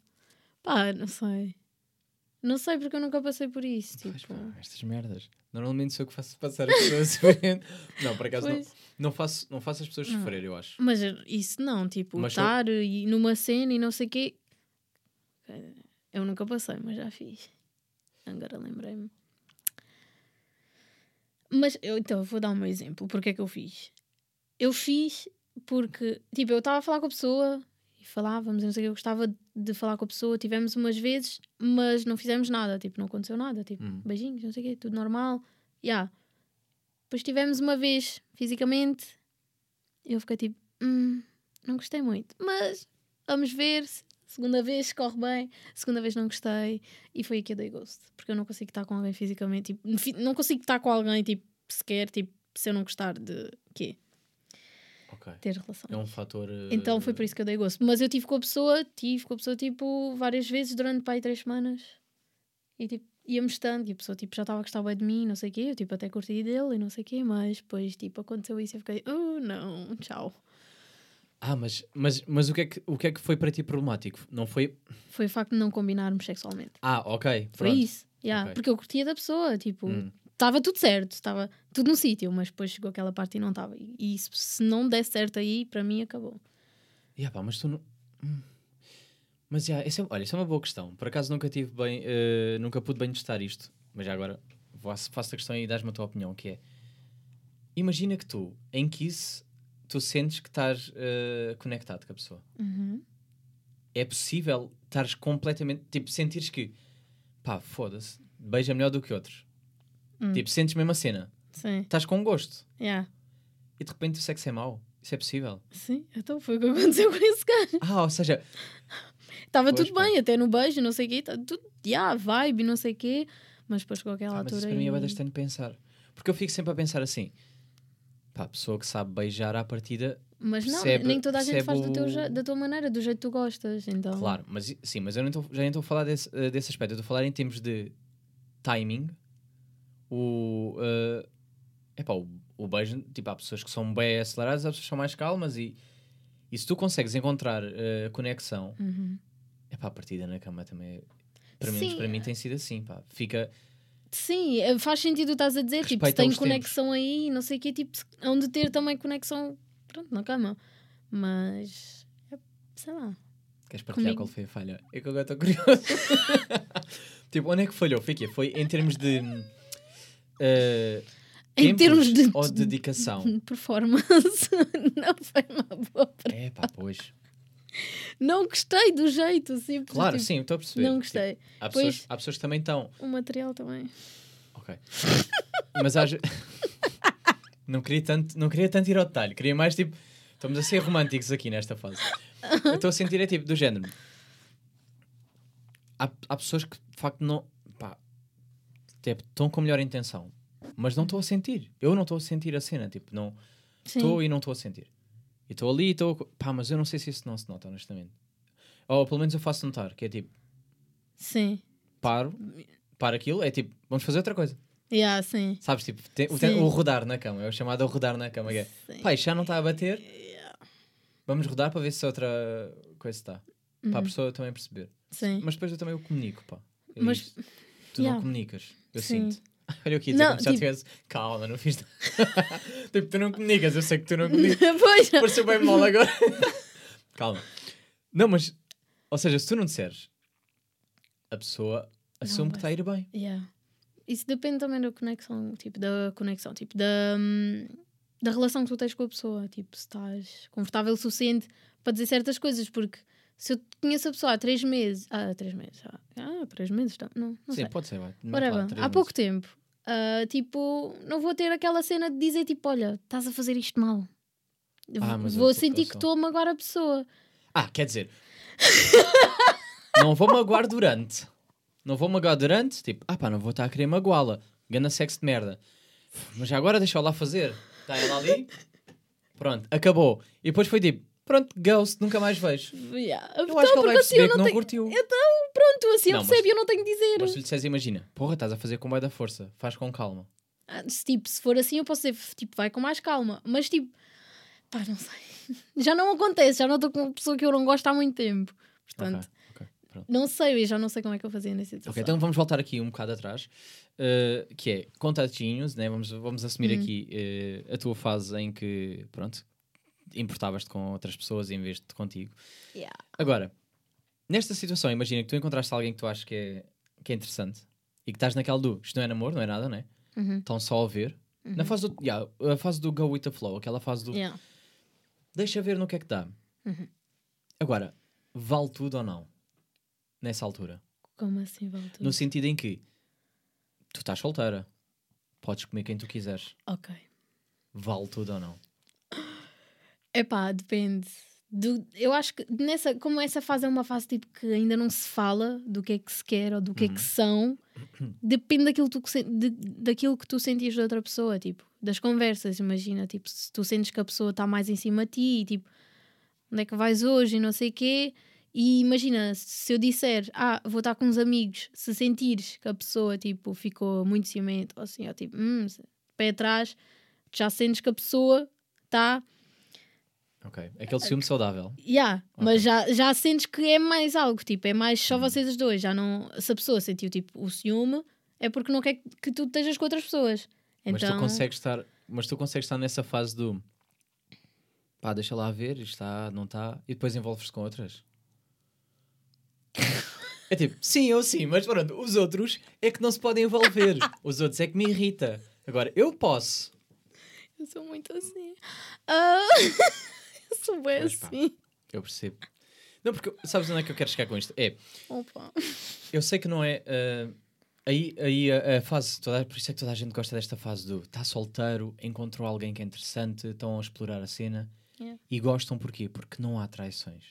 Speaker 2: Pá, não sei. Não sei porque eu nunca passei por isso.
Speaker 1: Pois,
Speaker 2: Tipo,
Speaker 1: pá, estas merdas. Normalmente sou eu que faço passar as pessoas. [LAUGHS] Não, por acaso não,
Speaker 2: pois.
Speaker 1: não, faço, não faço as pessoas
Speaker 2: Não.
Speaker 1: sofrer, eu acho.
Speaker 2: Mas isso não, tipo,
Speaker 1: Mas
Speaker 2: estar e numa cena e não sei o quê. Eu nunca passei, mas já fiz. Agora lembrei-me. Mas eu, então, eu vou dar o meu exemplo. Porque é que eu fiz? Eu fiz porque, tipo, eu estava a falar com a pessoa e falávamos, não sei o que, eu gostava de falar com a pessoa. Tivemos umas vezes, mas não fizemos nada, tipo, não aconteceu nada. Tipo,
Speaker 1: Hum.
Speaker 2: beijinhos, não sei o quê, tudo normal. Yeah. Depois tivemos uma vez fisicamente, eu fiquei tipo, hum, não gostei muito, mas vamos ver. se Segunda vez corre bem, segunda vez não gostei, e foi aqui eu dei gosto, porque eu não consigo estar com alguém fisicamente, tipo, não consigo estar com alguém, tipo, sequer, tipo, se eu não gostar de quê?
Speaker 1: Ok.
Speaker 2: Ter relação.
Speaker 1: É um fator. eh,
Speaker 2: Então foi por isso que eu dei gosto. Mas eu tive com a pessoa, tive com a pessoa tipo várias vezes durante pai três semanas. E tipo, íamos estando, e a pessoa tipo, já estava a gostar bem de mim, não sei o quê, eu tipo até curti dele e não sei o quê, mas depois tipo aconteceu isso e eu fiquei, oh não, tchau.
Speaker 1: Ah, mas, mas, mas o, que é que, o que é que foi para ti problemático? Não foi.
Speaker 2: Foi o facto de não combinarmos sexualmente.
Speaker 1: Ah, ok.
Speaker 2: Foi
Speaker 1: pronto.
Speaker 2: isso. Yeah,
Speaker 1: Ok.
Speaker 2: Porque eu curtia da pessoa, tipo,
Speaker 1: Hum.
Speaker 2: Estava tudo certo, estava tudo no sítio, mas depois chegou aquela parte e não estava. E isso, se não der certo aí, para mim acabou.
Speaker 1: Yeah, pá, mas tu não. Hum. Mas yeah, essa é- olha, isso é uma boa questão. Por acaso nunca tive bem, eh, nunca pude bem testar isto. Mas já agora faço, a questão e dás-me a tua opinião, que é imagina que tu, em Kiss, tu sentes que estás eh, conectado com a pessoa.
Speaker 2: Uhum.
Speaker 1: É possível estares completamente, tipo, sentires que pá, foda-se, beija melhor do que outros.
Speaker 2: Hum.
Speaker 1: Tipo, sentes mesmo a cena.
Speaker 2: Sim,
Speaker 1: Estás com gosto.
Speaker 2: yeah.
Speaker 1: E de repente o sexo é mau. Isso é possível.
Speaker 2: Sim, então foi o que aconteceu com esse gajo.
Speaker 1: Ah, ou seja,
Speaker 2: Estava tudo bem, até no beijo, não sei o quê, tá tudo, yeah, vibe, não sei o quê, mas depois chegou aquela
Speaker 1: mas isso
Speaker 2: altura
Speaker 1: para mim é
Speaker 2: e...
Speaker 1: estranho pensar. Porque eu fico sempre a pensar assim: pá, a pessoa que sabe beijar à partida,
Speaker 2: Mas não,
Speaker 1: percebe-
Speaker 2: nem toda a gente faz teu,
Speaker 1: o-
Speaker 2: je- da tua maneira, do jeito que tu gostas, então...
Speaker 1: claro, mas sim, mas eu não tô- já nem estou a falar desse, eh, desse aspecto, eu estou a falar em termos de timing. O. eh, epá, o, o beijo, tipo, há pessoas que são bem aceleradas, há pessoas que são mais calmas e, e se tu consegues encontrar eh, conexão,
Speaker 2: Uhum.
Speaker 1: epá, a partida na cama também. é- Para mim, para mim tem sido assim, pá. Fica.
Speaker 2: Sim, eh, faz sentido o que estás a dizer, tipo, se
Speaker 1: Respeita
Speaker 2: tem
Speaker 1: os tempos.
Speaker 2: conexão aí, não sei o quê, tipo, se- hão de ter também conexão, pronto, na cama, mas, é, sei lá,
Speaker 1: Queres partilhar
Speaker 2: Comigo.
Speaker 1: qual foi a falha? É que agora estou curioso. [LAUGHS] tipo, onde é que falhou? Foi quê? Foi em termos de. Eh,
Speaker 2: Em termos de-
Speaker 1: Ou dedicação? [LAUGHS]
Speaker 2: Performance. [LAUGHS] não foi uma boa.
Speaker 1: é pá, pois.
Speaker 2: Não gostei do jeito, simples.
Speaker 1: Claro,
Speaker 2: tipo,
Speaker 1: sim, estou a perceber.
Speaker 2: Não
Speaker 1: Tipo,
Speaker 2: gostei.
Speaker 1: há,
Speaker 2: Pois-
Speaker 1: pessoas, há pessoas que também estão.
Speaker 2: O material também.
Speaker 1: Ok. Mas às... [LAUGHS] não, queria tanto, não queria tanto ir ao detalhe. Queria mais tipo. Estamos a ser românticos aqui nesta fase. Eu estou a sentir é tipo do género. Há, há pessoas que de facto não. Pá, tipo, estão com melhor intenção. Mas não estou a sentir. Eu não estou a sentir a cena. Tipo, não. Estou e não estou a sentir. E estou ali e estou. Pá, mas eu não sei se isso não se nota, honestamente. Ou pelo menos eu faço notar, que é tipo,
Speaker 2: Sim.
Speaker 1: paro, paro aquilo, é tipo, vamos fazer outra coisa.
Speaker 2: Yeah, sim.
Speaker 1: Sabes, tipo, tem- o,
Speaker 2: Sim.
Speaker 1: o rodar na cama, é o chamado o rodar na cama. Que é, pá, isto já não está a bater, vamos rodar para ver se outra coisa está. Para a
Speaker 2: Uhum.
Speaker 1: pessoa também perceber.
Speaker 2: Sim.
Speaker 1: Mas depois eu também o comunico, pá.
Speaker 2: Mas-.
Speaker 1: Tu
Speaker 2: Yeah.
Speaker 1: não comunicas, eu
Speaker 2: Sim.
Speaker 1: sinto. [LAUGHS] Olha o que
Speaker 2: Não,
Speaker 1: como se já
Speaker 2: tipo-
Speaker 1: tivesse. Calma, não fiz. nada." [LAUGHS] tipo, tu não comunicas, eu sei que tu não comunicas. [LAUGHS]
Speaker 2: pois.
Speaker 1: Pareceu bem mal agora. Calma. Não, mas, ou seja, se tu não disseres, a pessoa assume que está a ir bem.
Speaker 2: Yeah. Isso depende também da conexão, tipo, da conexão, tipo, da, hum, da relação que tu tens com a pessoa, tipo, se estás confortável o suficiente para dizer certas coisas, porque se eu conheço a pessoa há três meses, ah, três meses, ah, ah três meses, tá- não, não
Speaker 1: Sim,
Speaker 2: sei,
Speaker 1: pode ser, vai. Lá, três
Speaker 2: há
Speaker 1: meses.
Speaker 2: pouco tempo, ah, tipo, não vou ter aquela cena de dizer, tipo, olha, estás a fazer isto mal.
Speaker 1: Ah,
Speaker 2: vou sentir que estou a magoar a pessoa.
Speaker 1: Ah, quer dizer, [LAUGHS] não vou magoar durante. Não vou magoar durante, tipo, ah pá, não vou estar a querer magoá-la. Gana sexo de merda. Mas agora deixa-o lá fazer. Está ela ali. Pronto, acabou. E depois foi tipo, pronto, ghost, nunca mais vejo.
Speaker 2: Yeah.
Speaker 1: Eu
Speaker 2: Então,
Speaker 1: acho que ele vai
Speaker 2: porque assim
Speaker 1: que
Speaker 2: não tenho...
Speaker 1: curtiu.
Speaker 2: Então, pronto, assim
Speaker 1: Não,
Speaker 2: eu
Speaker 1: mas-
Speaker 2: percebo e eu não tenho de dizer.
Speaker 1: Mas se lhe disseres, imagina, porra, estás a fazer com bem da força, faz com calma.
Speaker 2: Ah, se, tipo, se for assim, eu posso dizer, tipo, vai com mais calma. Mas, tipo, pá, não sei. [LAUGHS] Já não acontece, já não estou com uma pessoa que eu não gosto há muito tempo. Portanto,
Speaker 1: Ok, ok, pronto.
Speaker 2: não sei, eu já não sei como é que eu fazia nessa situação.
Speaker 1: Ok, então vamos voltar aqui um bocado atrás, eh, que é contatinhos, né? vamos, vamos assumir
Speaker 2: Uhum.
Speaker 1: aqui eh, a tua fase em que, pronto, importavas-te com outras pessoas em vez de contigo.
Speaker 2: Yeah.
Speaker 1: Agora, nesta situação, imagina que tu encontraste alguém que tu achas que é, que é interessante e que estás naquela do, isto não é namoro, não é nada, né?
Speaker 2: Uhum.
Speaker 1: Estão só a ver. Na fase do, yeah, a fase do go with the flow, aquela fase do,
Speaker 2: Yeah.
Speaker 1: deixa ver no que é que dá.
Speaker 2: Uhum.
Speaker 1: Agora, vale tudo ou não? Nessa altura.
Speaker 2: Como assim, Walter?
Speaker 1: No sentido em que tu estás solteira, podes comer quem tu quiseres.
Speaker 2: Ok.
Speaker 1: Vale tudo ou não?
Speaker 2: Epá, depende. Do, eu acho que nessa, como essa fase é uma fase tipo que ainda não se fala do que é que se quer ou do que é que são, [CLEARS THROAT] depende daquilo, tu, de- daquilo que tu sentias de outra pessoa, tipo, das conversas. Imagina, tipo, se tu sentes que a pessoa está mais em cima de ti, e, tipo, onde é que vais hoje e não sei o quê. E imagina, se eu disser, ah, vou estar com uns amigos, se sentires que a pessoa, tipo, ficou muito ciumento, ou assim, ou tipo, hum, pé atrás, já sentes que a pessoa está
Speaker 1: Ok. Aquele ciúme saudável.
Speaker 2: Yeah,
Speaker 1: Ok.
Speaker 2: mas já, já sentes que é mais algo, tipo, é mais só vocês os dois. Já não, se a pessoa sentiu tipo o ciúme, é porque não quer que tu estejas com outras pessoas.
Speaker 1: Mas tu
Speaker 2: Então,
Speaker 1: consegues estar, mas tu consegues estar nessa fase do pá, deixa lá ver, está, não está, e depois envolves-te com outras. [LAUGHS] É tipo, sim, eu sim, mas pronto, os outros é que não se podem envolver. [LAUGHS] Os outros é que me irrita. Agora, eu posso.
Speaker 2: eu sou muito assim. Ah, [LAUGHS] sou bem
Speaker 1: Pois pá.
Speaker 2: assim.
Speaker 1: Eu percebo. Não, porque sabes onde é que eu quero chegar com isto? É,
Speaker 2: Opa.
Speaker 1: eu sei que não é. ah, aí aí a, a fase, toda, por isso é que toda a gente gosta desta fase do está solteiro, encontrou alguém que é interessante, estão a explorar a cena
Speaker 2: Yeah.
Speaker 1: e gostam porquê? Porque não há traições.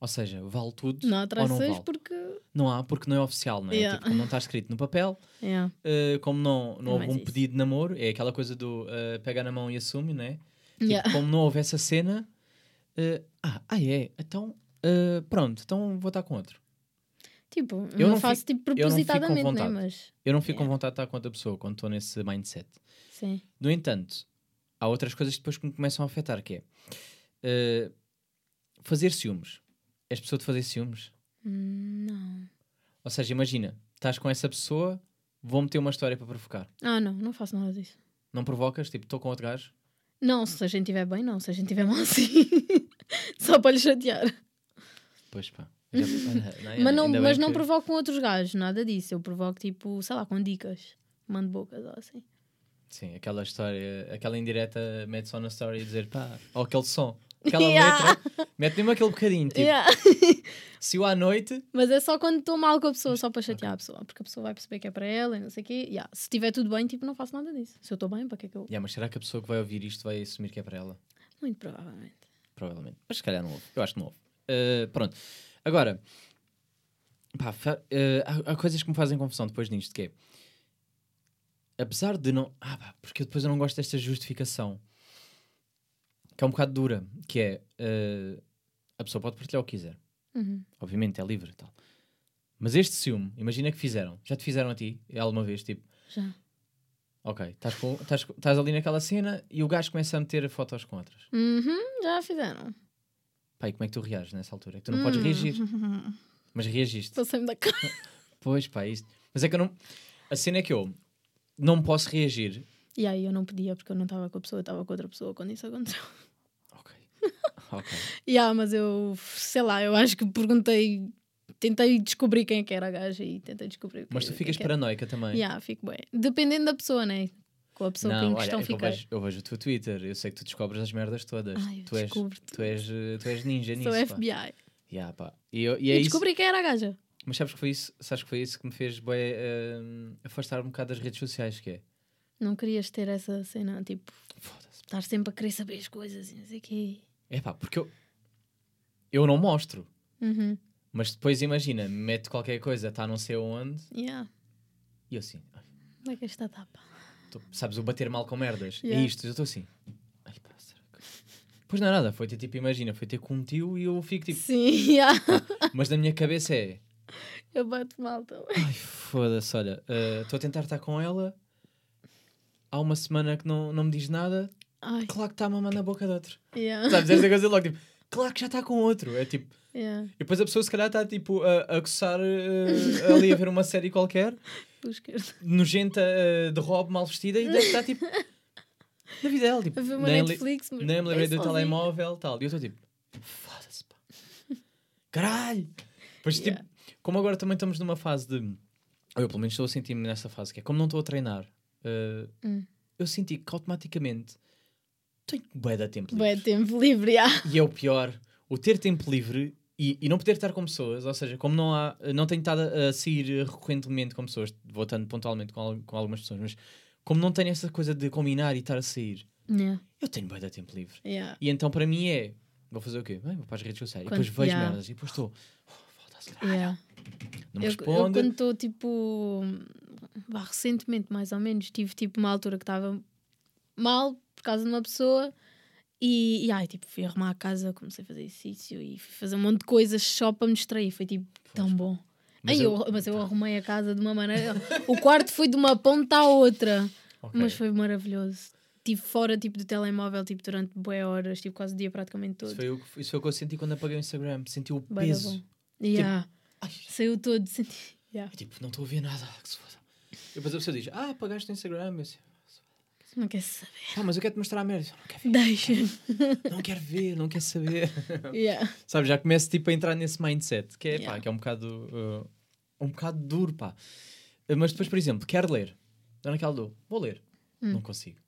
Speaker 1: Ou seja, vale tudo
Speaker 2: Não há
Speaker 1: ou não
Speaker 2: traições
Speaker 1: vale?
Speaker 2: porque.
Speaker 1: Não há porque não é oficial, não é?
Speaker 2: Yeah.
Speaker 1: Tipo, como não está escrito no papel,
Speaker 2: Yeah.
Speaker 1: ah, como não, não
Speaker 2: É
Speaker 1: houve um
Speaker 2: isso.
Speaker 1: pedido de namoro, é aquela coisa do ah, pega na mão e assume, não é? Tipo, como não houve essa cena, ah, ah, ah, é, então ah, pronto, então vou estar com outro.
Speaker 2: Tipo,
Speaker 1: Eu
Speaker 2: não
Speaker 1: não
Speaker 2: faço
Speaker 1: fico-
Speaker 2: tipo
Speaker 1: eu não
Speaker 2: propositadamente, né? Mas
Speaker 1: Eu não fico com
Speaker 2: Yeah.
Speaker 1: vontade de estar com outra pessoa quando estou nesse mindset.
Speaker 2: sim.
Speaker 1: No entanto, há outras coisas que depois que me começam a afetar, que é eh, fazer ciúmes. És pessoa de fazer ciúmes?
Speaker 2: Hum, Não.
Speaker 1: Ou seja, imagina, estás com essa pessoa, vou meter uma história para provocar.
Speaker 2: Ah, não, não faço nada disso.
Speaker 1: Não provocas? Tipo, estou com outro gajo?
Speaker 2: Não, se a gente estiver bem, não. Se a gente estiver mal, [LAUGHS] sim. Só para lhe chatear.
Speaker 1: Pois pá. Já- Olha, [LAUGHS]
Speaker 2: mas não, mas não
Speaker 1: que-
Speaker 2: provoco com outros gajos, nada disso. Eu provoco tipo, sei lá, com dicas. Mando bocas ou assim.
Speaker 1: Sim, aquela história, aquela indireta mete só na story e dizer pá, ou aquele som, aquela [LAUGHS]
Speaker 2: Yeah.
Speaker 1: letra, mete mesmo aquele bocadinho. Tipo,
Speaker 2: Yeah. [LAUGHS]
Speaker 1: se eu à noite,
Speaker 2: Mas é só quando estou mal com a pessoa, só para chatear a pessoa, porque a pessoa vai perceber que é para ela e não sei o quê. Yeah. Se estiver tudo bem, tipo, não faço nada disso. Se eu estou bem, para que é que eu.
Speaker 1: yeah, mas será que a pessoa que vai ouvir isto vai assumir que é para ela?
Speaker 2: Muito provavelmente.
Speaker 1: Provavelmente. Mas se calhar não houve. Eu acho que não houve. Uh, pronto. Agora, pá, uh, há, há coisas que me fazem confusão depois nisto, que é... Apesar de não... Ah, pá, porque depois eu não gosto desta justificação. Que é um bocado dura. Que é... uh, a pessoa pode partilhar o que quiser.
Speaker 2: Uhum.
Speaker 1: Obviamente, é livre e tal. Mas este ciúme, imagina que fizeram. Já te fizeram a ti, alguma vez, tipo...
Speaker 2: Já.
Speaker 1: Ok, estás com- estás com- estás ali naquela cena e o gajo começa a meter fotos com outras.
Speaker 2: Uhum, já fizeram.
Speaker 1: E como é que tu reages nessa altura? É que tu não podes
Speaker 2: Hum.
Speaker 1: reagir. [LAUGHS] Mas reagiste.
Speaker 2: Passei-me da cara. [LAUGHS]
Speaker 1: Pois, pá, isto. Mas é que eu não. A cena é que eu não posso reagir.
Speaker 2: E aí eu não podia porque eu não estava com a pessoa, eu estava com outra pessoa quando isso aconteceu.
Speaker 1: Ok. Ok. [LAUGHS]
Speaker 2: Yeah, mas eu, sei lá, eu acho que perguntei, tentei descobrir quem é que era a gaja e tentei descobrir.
Speaker 1: Mas tu ficas
Speaker 2: é que era.
Speaker 1: paranoica também.
Speaker 2: Yeah, fico bem. Dependendo da pessoa, né? Com a pessoa que
Speaker 1: Não,
Speaker 2: em
Speaker 1: olha,
Speaker 2: questão
Speaker 1: é que eu, vejo, eu vejo o teu Twitter, eu sei que tu descobres as merdas todas.
Speaker 2: Ai,
Speaker 1: tu, és, tu, és, tu és ninja
Speaker 2: Sou
Speaker 1: nisso. pá.
Speaker 2: FBI.
Speaker 1: Yeah, pá. E, eu- e
Speaker 2: E,
Speaker 1: é isso.
Speaker 2: descobri quem era a gaja.
Speaker 1: Mas sabes que foi isso, sabes que foi isso que me fez bué, eh, afastar um bocado das redes sociais, que é.
Speaker 2: Não querias ter essa cena, tipo,
Speaker 1: Foda-se.
Speaker 2: estar sempre a querer saber as coisas e não sei o quê.
Speaker 1: É pá, porque eu. Eu não mostro.
Speaker 2: Uhum.
Speaker 1: Mas depois imagina, mete qualquer coisa, está não sei onde,
Speaker 2: Yeah.
Speaker 1: e eu assim,
Speaker 2: Como é que é esta tapa?
Speaker 1: tô- sabes, o bater mal com merdas. É
Speaker 2: Yeah.
Speaker 1: isto, eu estou assim. Ai, pá, será que... Pois não é nada, foi ter tipo, imagina, foi ter com um tio e eu fico tipo.
Speaker 2: Sim, [LAUGHS] yeah.
Speaker 1: Mas na minha cabeça é.
Speaker 2: eu bato mal também.
Speaker 1: Ai, foda-se, olha, estou a tentar estar com ela. Há uma semana que não, não me diz nada,
Speaker 2: Ai,
Speaker 1: claro que está a mamar na boca de outro.
Speaker 2: yeah.
Speaker 1: Sabes, esta coisa [LAUGHS] logo tipo, claro que já está com outro. É tipo,
Speaker 2: Yeah.
Speaker 1: e depois a pessoa se calhar está tipo a, a coçar eh, ali a ver uma série qualquer, [LAUGHS] nojenta eh, de robe, mal vestida, e deve estar tipo na vida dela. Tipo,
Speaker 2: A ver uma
Speaker 1: nem, li-
Speaker 2: Netflix. mas
Speaker 1: nem me lembrei
Speaker 2: bem
Speaker 1: do telemóvel tal. E eu estou tipo, foda-se, pá. [LAUGHS] Caralho! Pois
Speaker 2: Yeah.
Speaker 1: tipo, como agora também estamos numa fase de. ou Eu pelo menos estou a sentir-me nessa fase, que é como não estou a treinar,
Speaker 2: Hum.
Speaker 1: eu senti que automaticamente tenho bué de tempo livre.
Speaker 2: Bué tempo livre, yeah.
Speaker 1: E é o pior, o ter tempo livre e, e não poder estar com pessoas, ou seja, como não há, não tenho estado a, a sair recorrentemente com pessoas, vou estando pontualmente com, com algumas pessoas, mas como não tenho essa coisa de combinar e estar a sair,
Speaker 2: Yeah.
Speaker 1: eu tenho bué de tempo livre.
Speaker 2: Yeah.
Speaker 1: E então para mim é, vou fazer o quê? Bem, vou para as redes sociais,
Speaker 2: Quando-
Speaker 1: e depois vejo
Speaker 2: yeah.
Speaker 1: merdas, e depois estou, oh, foda-se,
Speaker 2: Yeah.
Speaker 1: não me
Speaker 2: Eu, eu
Speaker 1: responde.
Speaker 2: quando estou tipo. vá, recentemente, mais ou menos, tive tipo uma altura que estava mal por causa de uma pessoa e, e ai, tipo, fui arrumar a casa, comecei a fazer exercício e fui fazer um monte de coisas só para me distrair. Foi tipo tão bom.
Speaker 1: Mas
Speaker 2: Ai,
Speaker 1: eu-
Speaker 2: eu, mas eu arrumei a casa de uma maneira. o quarto foi de uma ponta à outra,
Speaker 1: Ok.
Speaker 2: mas foi maravilhoso. Estive fora tipo, do telemóvel tipo, durante boas horas, tipo, quase o dia praticamente todo.
Speaker 1: Isso foi, o, que- isso foi o que eu senti quando apaguei o Instagram, senti o
Speaker 2: Bué da
Speaker 1: peso.
Speaker 2: bom. Yeah.
Speaker 1: Ai,
Speaker 2: Saiu todo, senti. Yeah.
Speaker 1: tipo, não estou a ver nada, que se foda. E depois a pessoa diz, ah, apagaste o Instagram, eu assim,
Speaker 2: Não quer saber.
Speaker 1: ah, mas eu quero te mostrar a merda. Não quero ver.
Speaker 2: Deixa.
Speaker 1: não quero ver, não quero saber. [LAUGHS]
Speaker 2: yeah.
Speaker 1: Sabe, já começo tipo a entrar nesse mindset, que é, pá,
Speaker 2: Yeah.
Speaker 1: que é um bocado, uh, um bocado duro, pá. Uh, Mas depois, por exemplo, quero ler. Dá naquela do, vou ler.
Speaker 2: Hum.
Speaker 1: Não consigo.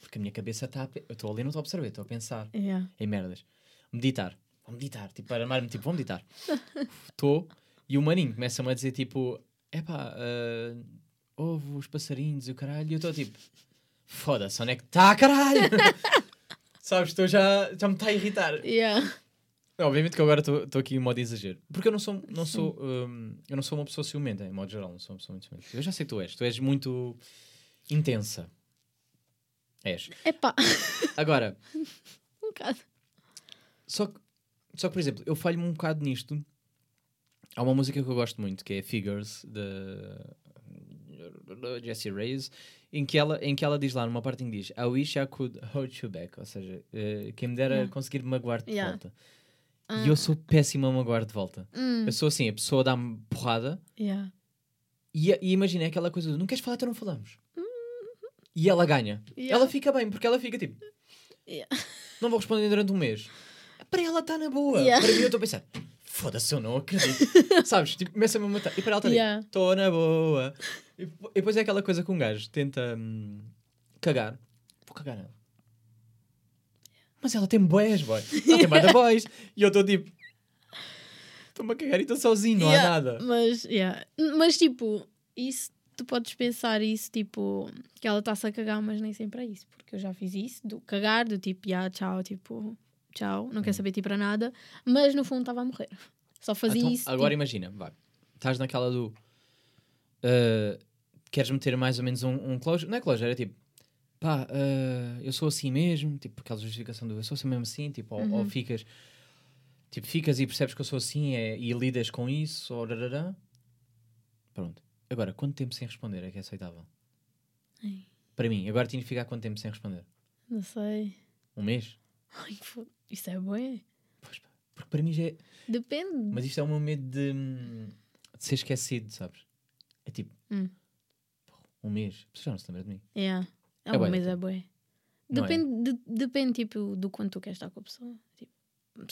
Speaker 1: Porque a minha cabeça está Eu estou a ler, não estou a absorver, estou a pensar
Speaker 2: Yeah.
Speaker 1: em merdas. Meditar. Vou meditar. Tipo, para armar-me, tipo, vou meditar. [LAUGHS] Estou. E o maninho começa-me a dizer, tipo, epá, uh, ouve os passarinhos e o caralho. E eu estou tipo, foda-se, onde é que está, caralho? [LAUGHS] Sabes, estou já, já me está a irritar.
Speaker 2: Yeah.
Speaker 1: Obviamente que agora estou aqui em modo exagero. Porque eu não sou, não sou, hum, eu não sou uma pessoa ciumenta, em modo geral, não sou uma pessoa muito ciumenta. Eu já sei que tu és. Tu és muito intensa. És.
Speaker 2: Epá,
Speaker 1: Agora, [LAUGHS]
Speaker 2: um bocado.
Speaker 1: só que, só que, por exemplo, eu falho-me um bocado nisto. Há uma música que eu gosto muito, que é Figures, de Jessie Reyes, em que, ela, em que ela diz lá, numa parte em que diz I wish I could hold you back. Ou seja, eh, quem me dera
Speaker 2: Yeah.
Speaker 1: conseguir magoar-te de
Speaker 2: Yeah.
Speaker 1: volta.
Speaker 2: Ah.
Speaker 1: E eu sou péssima a magoar de volta.
Speaker 2: Hum.
Speaker 1: Eu sou assim, a pessoa dá-me porrada
Speaker 2: Yeah.
Speaker 1: e, e imagina é aquela coisa do não queres falar, então não falamos. E ela ganha. Ela fica bem, porque ela fica tipo, [LAUGHS] não vou responder durante um mês. Para ela está na boa. Para mim eu estou a pensar, foda-se, eu não acredito. [LAUGHS] Sabes? Tipo, começa-me a matar. E para ela está estou na boa. E, depois é aquela coisa que um gajo tenta. hum, cagar, vou cagar nela. Mas ela tem boés, boy. Ela tem bada boys. E eu estou tipo. Estou-me a cagar e estou sozinho, não
Speaker 2: Yeah,
Speaker 1: há nada.
Speaker 2: Mas, yeah. mas tipo, isso tu podes pensar isso, tipo, que ela está-se a cagar, mas nem sempre é isso, porque eu já fiz isso, do cagar, do tipo, yeah, tchau, tipo, tchau, não quer saber tipo para nada, mas no fundo estava a morrer. Só fazia
Speaker 1: Então,
Speaker 2: isso.
Speaker 1: agora
Speaker 2: tipo,
Speaker 1: imagina, vai. Estás naquela do. ah, queres meter mais ou menos um, um closure? Não é closure, é tipo. Pá, ah, eu sou assim mesmo, tipo aquela justificação do eu sou assim mesmo assim, tipo, ou, ou
Speaker 2: Uhum.
Speaker 1: ficas. Tipo, ficas e percebes que eu sou assim é, e lidas com isso, ou rarará. Pronto. Agora, quanto tempo sem responder é que é aceitável?
Speaker 2: Ai.
Speaker 1: Para mim, agora tinha que ficar quanto tempo sem responder?
Speaker 2: não sei.
Speaker 1: Um mês?
Speaker 2: Ai, isso é bom.
Speaker 1: Pois pá. Porque para mim já é.
Speaker 2: Depende.
Speaker 1: Mas isto é o meu medo de, hum, de ser esquecido, sabes? É tipo.
Speaker 2: Hum.
Speaker 1: Um mês. Você já não se lembra de mim?
Speaker 2: Yeah. É,
Speaker 1: É
Speaker 2: um
Speaker 1: bué
Speaker 2: mês é bué.
Speaker 1: Não é?
Speaker 2: Depende, de- depende, tipo, do quanto tu queres estar com a pessoa. Tipo,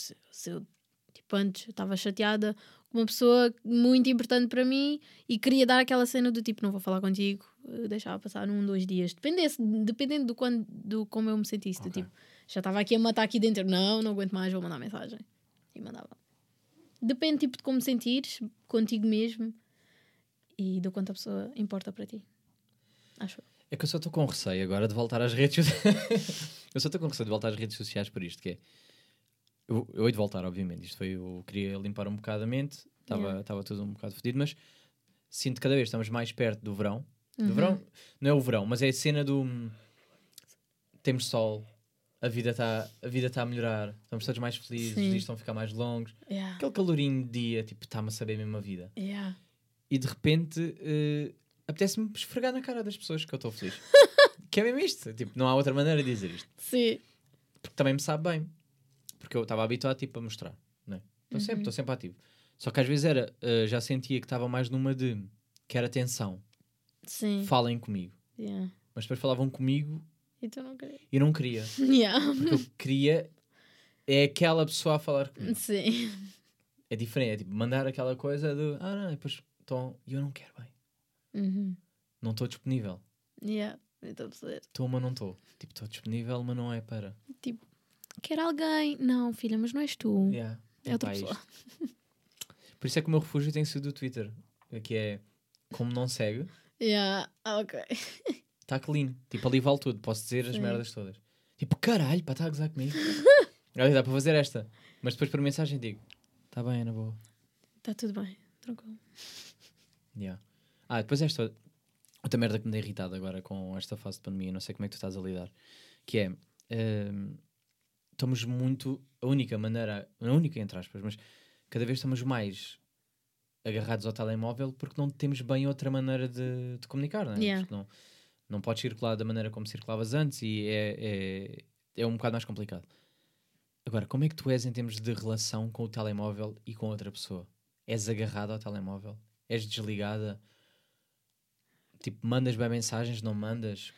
Speaker 2: se, se eu, tipo, antes eu estava chateada com uma pessoa muito importante para mim e queria dar aquela cena do tipo, não vou falar contigo, eu deixava passar um, dois dias. Dependesse, dependendo do, quando, do como eu me sentisse. Do
Speaker 1: Ok.
Speaker 2: tipo, já estava aqui a matar aqui dentro, não, não aguento mais, vou mandar mensagem. E mandava. Depende, tipo, de como sentires contigo mesmo e do quanto a pessoa importa para ti. Acho.
Speaker 1: É que eu só estou com receio agora de voltar às redes sociais. [LAUGHS] eu só estou com receio de voltar às redes sociais por isto, que é. Eu, eu hei de voltar, obviamente. Isto foi. Eu queria limpar um bocado a mente, estava
Speaker 2: Yeah.
Speaker 1: tudo um bocado fodido, mas sinto que cada vez estamos mais perto do verão. Do
Speaker 2: Uhum.
Speaker 1: verão, não é o verão, mas é a cena do. Temos sol, a vida está a, vida tá a melhorar, estamos todos mais felizes, os
Speaker 2: Sim.
Speaker 1: dias estão a ficar mais longos.
Speaker 2: Yeah.
Speaker 1: Aquele calorinho de dia, tipo, está-me a saber mesmo a vida.
Speaker 2: Yeah.
Speaker 1: e de repente eh, apetece-me esfregar na cara das pessoas que eu estou feliz. [LAUGHS] que é mesmo isto. Tipo, não há outra maneira de dizer isto.
Speaker 2: Sim.
Speaker 1: Porque também me sabe bem. Porque eu estava habituado tipo, a mostrar. Estou
Speaker 2: Uhum.
Speaker 1: sempre, estou sempre ativo. Só que às vezes era, eh, já sentia que estava mais numa de quero atenção,
Speaker 2: Sim.
Speaker 1: falem comigo.
Speaker 2: Yeah.
Speaker 1: Mas depois falavam comigo
Speaker 2: E tu não queria.
Speaker 1: e não queria. [LAUGHS]
Speaker 2: Yeah.
Speaker 1: Porque eu queria é aquela pessoa a falar comigo.
Speaker 2: Sim.
Speaker 1: É diferente, é tipo mandar aquela coisa de ah não, e depois estão e eu não quero bem.
Speaker 2: Uhum.
Speaker 1: Não estou disponível.
Speaker 2: Yeah. Estou a perceber.
Speaker 1: Estou, mas não estou. Tipo, estou disponível, mas não é para.
Speaker 2: Tipo, quer alguém? Não, filha, mas não és tu.
Speaker 1: Yeah.
Speaker 2: É outra
Speaker 1: Epá,
Speaker 2: pessoa.
Speaker 1: isto. Por isso é que o meu refúgio tem sido o Twitter. Que é como não segue,
Speaker 2: Yeah. Ah, ok.
Speaker 1: está [LAUGHS] clean. Tipo, ali vale tudo. Posso dizer as
Speaker 2: Sim.
Speaker 1: merdas todas. Tipo, caralho, para estar a gozar comigo. [LAUGHS] Olha, dá para fazer esta. Mas depois por mensagem digo: está bem, é na boa.
Speaker 2: Está tudo bem. Tranquilo.
Speaker 1: Yeah. Ah, depois esta outra merda que me dá irritado agora com esta fase de pandemia, não sei como é que tu estás a lidar, que é ehm, estamos muito, a única maneira, a única entre aspas, mas cada vez estamos mais agarrados ao telemóvel porque não temos bem outra maneira de, de comunicar, não é?
Speaker 2: Yeah.
Speaker 1: Não, não podes circular da maneira como circulavas antes e é, é, é um bocado mais complicado. Agora, como é que tu és em termos de relação com o telemóvel e com outra pessoa? És agarrado ao telemóvel? És desligada? Tipo, mandas bem mensagens, não mandas?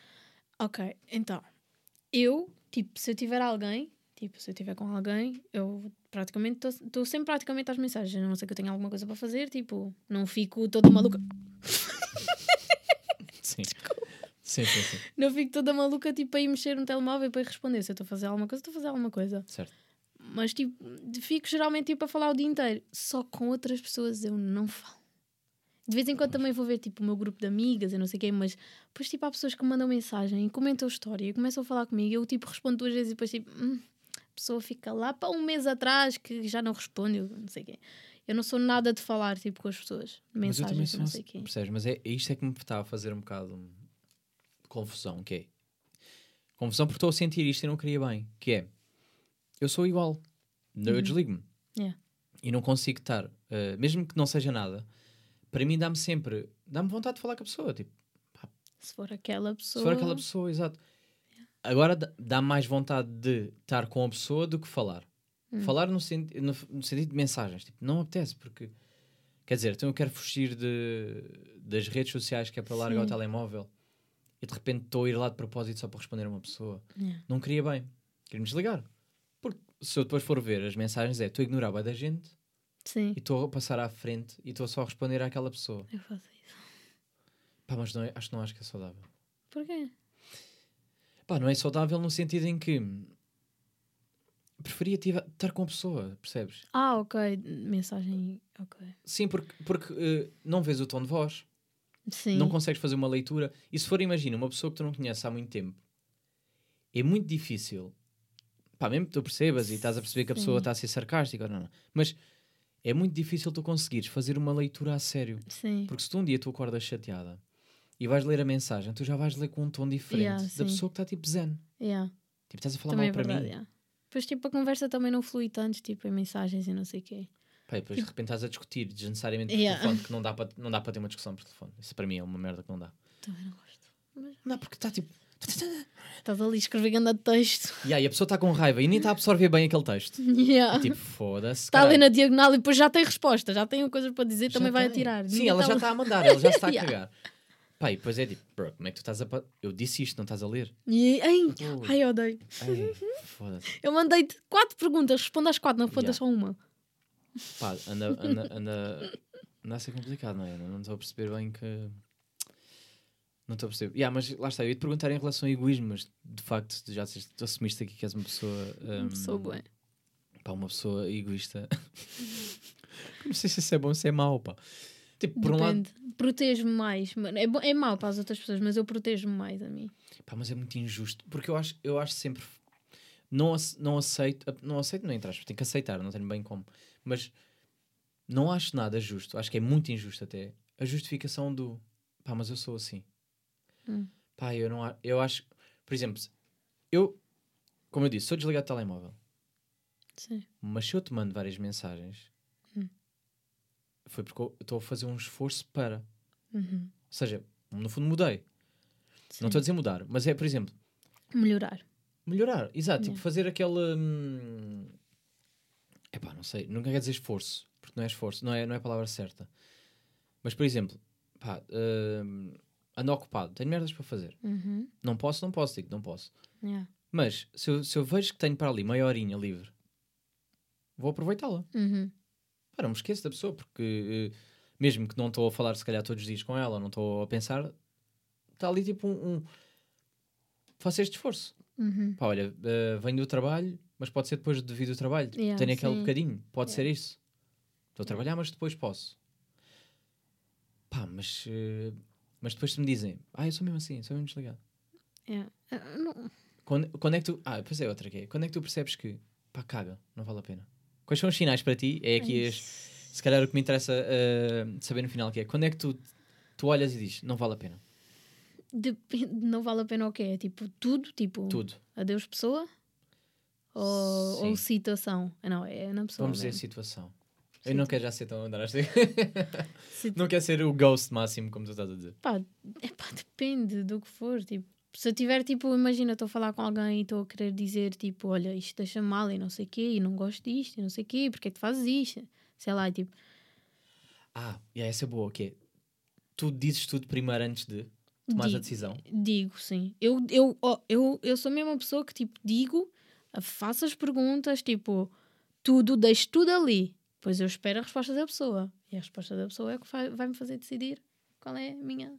Speaker 2: Ok, então. Eu, tipo, se eu tiver alguém, tipo, se eu tiver com alguém, eu praticamente estou sempre praticamente às mensagens. A não ser que eu tenha alguma coisa para fazer, tipo, não fico toda maluca. [LAUGHS]
Speaker 1: Sim. Sim, sim, sim.
Speaker 2: Não fico toda maluca, tipo, a ir mexer no telemóvel para ir responder. Se eu estou a fazer alguma coisa, estou a fazer alguma coisa.
Speaker 1: Certo.
Speaker 2: Mas, tipo, fico geralmente, tipo, a falar o dia inteiro. Só com outras pessoas eu não falo. De vez em quando também vou ver, tipo, o meu grupo de amigas e não sei quem, mas depois, tipo, há pessoas que me mandam mensagem e comentam a história e começam a falar comigo. Eu, tipo, respondo duas vezes e depois, tipo, hum, a pessoa fica lá para um mês atrás que já não responde, eu não sei quem. Eu não sou nada de falar, tipo, com as pessoas.
Speaker 1: Mas eu
Speaker 2: Mensagens, não sei quem.
Speaker 1: percebes? Mas é, é isto é que me está a fazer um bocado de confusão, que é... Confusão porque estou a sentir isto e não queria bem, que é... Eu sou igual. Eu
Speaker 2: Uhum.
Speaker 1: desligo-me.
Speaker 2: Yeah.
Speaker 1: E não consigo estar... eh, mesmo que não seja nada, para mim dá-me sempre... Dá-me vontade de falar com a pessoa, tipo...
Speaker 2: Se for aquela pessoa.
Speaker 1: Se for aquela pessoa, exato. Agora dá- mais vontade de estar com a pessoa do que falar.
Speaker 2: Hum.
Speaker 1: Falar no, senti- no- no sentido de mensagens. Tipo, não apetece, porque. Quer dizer, então eu quero fugir de, das redes sociais que é para largar o telemóvel e de repente estou a ir lá de propósito só para responder a uma pessoa.
Speaker 2: Yeah.
Speaker 1: Não queria bem. Queria me desligar. Porque se eu depois for ver as mensagens, é estou a ignorar bué da gente
Speaker 2: Sim,
Speaker 1: e estou a passar à frente e estou só a responder àquela pessoa.
Speaker 2: eu faço isso.
Speaker 1: Pá, mas não é- acho, não acho que é saudável.
Speaker 2: Porquê?
Speaker 1: Pá, não é saudável no sentido em que preferia tiva- estar com a pessoa, percebes?
Speaker 2: Ah, ok. Mensagem. Ok.
Speaker 1: Sim, porque, porque eh, não vês o tom de voz,
Speaker 2: Sim.
Speaker 1: não consegues fazer uma leitura. E se for, imagina, uma pessoa que tu não conheces há muito tempo, é muito difícil. Pá, mesmo que tu percebas e estás a perceber que a pessoa
Speaker 2: Sim.
Speaker 1: está a ser sarcástica ou não, não. Mas é muito difícil tu conseguires fazer uma leitura a sério.
Speaker 2: Sim.
Speaker 1: Porque se tu um dia tu acordas chateada e vais ler a mensagem, tu já vais ler com um tom diferente
Speaker 2: Yeah,
Speaker 1: da
Speaker 2: sim.
Speaker 1: pessoa que está tipo zen.
Speaker 2: Yeah.
Speaker 1: Tipo, estás a falar
Speaker 2: Também é
Speaker 1: mal para
Speaker 2: verdade.
Speaker 1: mim.
Speaker 2: yeah. Depois, tipo, a conversa também não flui tanto, tipo, em mensagens e não sei o quê.
Speaker 1: E depois de repente estás a discutir desnecessariamente por
Speaker 2: Yeah.
Speaker 1: telefone, que não [LAUGHS] dá para não ter uma discussão por telefone. Isso para mim é uma merda que não dá.
Speaker 2: Também não gosto.
Speaker 1: Não, dá porque está tipo.
Speaker 2: Estás ali escrevendo texto.
Speaker 1: Yeah, e a pessoa está com raiva e nem está a absorver bem aquele texto.
Speaker 2: Yeah.
Speaker 1: E tipo, foda-se.
Speaker 2: Está ali na diagonal e depois já tem resposta, já tem coisas para dizer,
Speaker 1: Já
Speaker 2: também vai atirar.
Speaker 1: Sim, ela
Speaker 2: tá
Speaker 1: já está a mandar, ela já está a [LAUGHS]
Speaker 2: Yeah.
Speaker 1: cagar. Pá, e depois é tipo, bro, como é que tu estás a. Eu disse isto, não estás a ler?
Speaker 2: E, ai, ai, eu odeio.
Speaker 1: Ei, foda-se.
Speaker 2: Eu mandei-te quatro perguntas, responda às quatro, não respondas
Speaker 1: Yeah.
Speaker 2: só uma.
Speaker 1: Pá, anda, anda, anda, anda a ser complicado, não é? Não estou a perceber bem que. Não estou a perceber. Yeah, mas lá está, eu ia te perguntar em relação ao egoísmo, mas de facto tu já tu assumiste aqui que és uma pessoa.
Speaker 2: Uma pessoa
Speaker 1: hum,
Speaker 2: boa.
Speaker 1: Pá, uma pessoa egoísta. [LAUGHS] não sei se isso é bom ou se é mau, pá. Tipo, por um lado.
Speaker 2: Depende. Protejo-me mais. É, bom- é mau para as outras pessoas, mas eu protejo-me mais a mim.
Speaker 1: Pá, mas é muito injusto. Porque eu acho, eu acho sempre. Não, não aceito. Não aceito, não entras. Tenho que aceitar, não tenho bem como. Mas não acho nada justo. Acho que é muito injusto até. A justificação do. Pá, mas eu sou assim.
Speaker 2: Hum.
Speaker 1: Pá, eu não. Eu acho. Por exemplo, eu. Como eu disse, sou desligado de telemóvel.
Speaker 2: Sim.
Speaker 1: Mas se eu te mando várias mensagens.
Speaker 2: Hum.
Speaker 1: Foi porque eu estou a fazer um esforço para.
Speaker 2: Uhum.
Speaker 1: Ou seja, no fundo mudei.
Speaker 2: Sim.
Speaker 1: Não estou a dizer mudar, mas é, por exemplo.
Speaker 2: Melhorar.
Speaker 1: Melhorar, exato, tipo
Speaker 2: Yeah.
Speaker 1: fazer aquele. Hum... Epá, não sei, nunca quer dizer esforço, porque não é esforço, não é, não é a palavra certa. Mas, por exemplo, pá, hum, ando ocupado, tenho merdas para fazer.
Speaker 2: Uhum.
Speaker 1: Não posso, não posso, digo, não posso.
Speaker 2: Yeah.
Speaker 1: Mas se eu, se eu vejo que tenho para ali meia horinha livre, vou aproveitá-la.
Speaker 2: Uhum.
Speaker 1: Pá, não me esqueço da pessoa, porque eh, mesmo que não estou a falar se calhar todos os dias com ela, não estou a pensar, está ali tipo um. um... Faço este esforço.
Speaker 2: Uhum.
Speaker 1: Pá, olha, eh, venho do trabalho, mas pode ser depois devido ao trabalho.
Speaker 2: Yeah,
Speaker 1: Tenho aquele
Speaker 2: sim.
Speaker 1: bocadinho, pode
Speaker 2: Yeah.
Speaker 1: ser isso. Estou a trabalhar, mas depois posso. Pá, mas, eh, mas depois se me dizem, ah, eu sou mesmo assim, sou mesmo desligado.
Speaker 2: Yeah. Ah, não-
Speaker 1: Quando, quando é que tu. Ah, depois é outra que é. Quando é que tu percebes que, pá, caga, não vale a pena? Quais são os sinais para ti? É aqui este, se calhar o que me interessa eh, saber no final, que é quando é que tu, tu olhas e dizes, não vale a pena?
Speaker 2: Depende, não vale a pena o quê? É tipo tudo? Tipo,
Speaker 1: Tudo.
Speaker 2: adeus pessoa? Ou, ou situação? Ah, Não, é na pessoa.
Speaker 1: Vamos dizer
Speaker 2: mesmo.
Speaker 1: situação. Eu não quero já ser tão drástico. Não quero ser o ghost máximo, como tu estás a dizer.
Speaker 2: Pá, epá, depende do que for. Tipo, se eu tiver, tipo, imagina, estou a falar com alguém e estou a querer dizer, tipo, olha, isto deixa mal e não sei o quê, e não gosto disto e não sei o quê, porque é que tu fazes isto? Sei lá, tipo,
Speaker 1: Ah, e essa é boa, que é, tu dizes tudo primeiro antes de tomares a decisão.
Speaker 2: digo, sim. Eu, eu, ó, eu, eu sou mesmo uma pessoa que, tipo, digo, faço as perguntas, tipo, tudo, deixo tudo ali. Depois eu espero a resposta da pessoa. E a resposta da pessoa é que vai- vai-me fazer decidir qual é a minha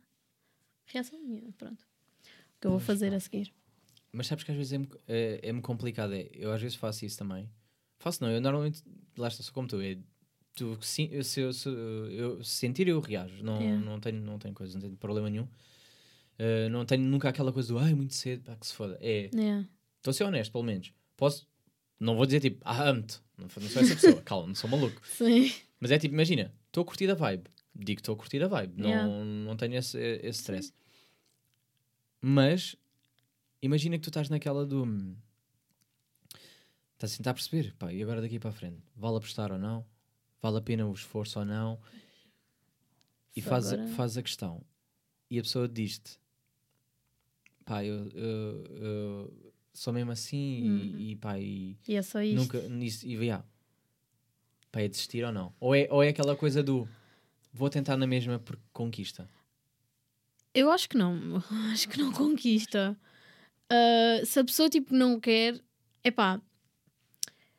Speaker 2: reação. Minha, pronto. O que eu vou
Speaker 1: Pois,
Speaker 2: fazer a seguir.
Speaker 1: Mas sabes que às vezes é-me é, complicado. É, eu às vezes faço isso também. Faço não, eu normalmente, lá está, sou como tu. É, tu sim, eu, se, eu, se eu sentir, eu reajo. Não,
Speaker 2: Yeah.
Speaker 1: não, tenho, não tenho coisa, não tenho problema nenhum. Uh, não tenho nunca aquela coisa do ai, muito cedo, pá, que se foda. É,
Speaker 2: Yeah.
Speaker 1: estou a ser honesto, pelo menos. Posso, não vou dizer tipo, ah, amo-te. Não, não sou essa pessoa, calma, não sou maluco. [LAUGHS]
Speaker 2: Sim.
Speaker 1: Mas é tipo, imagina, estou a curtir a vibe. Digo que estou a curtir a vibe. Não,
Speaker 2: Yeah.
Speaker 1: não tenho esse, esse stress. Mas imagina que tu estás naquela do. hum, Estás a tentar perceber, pá, e agora daqui para a frente? Vale apostar ou não? Vale a pena o esforço ou não? E
Speaker 2: Só
Speaker 1: faz, a- faz a questão. E a pessoa diz-te: pá, eu, eu- eu sou mesmo assim
Speaker 2: Uhum.
Speaker 1: e, e pá, e
Speaker 2: E é só isto.
Speaker 1: Nunca, nisso, e yeah. Pá, é desistir ou não? Ou é, ou é aquela coisa do vou tentar na mesma porque conquista?
Speaker 2: Eu acho que não. [LAUGHS] Acho que não conquista. Ah, se a pessoa tipo não quer, é pá.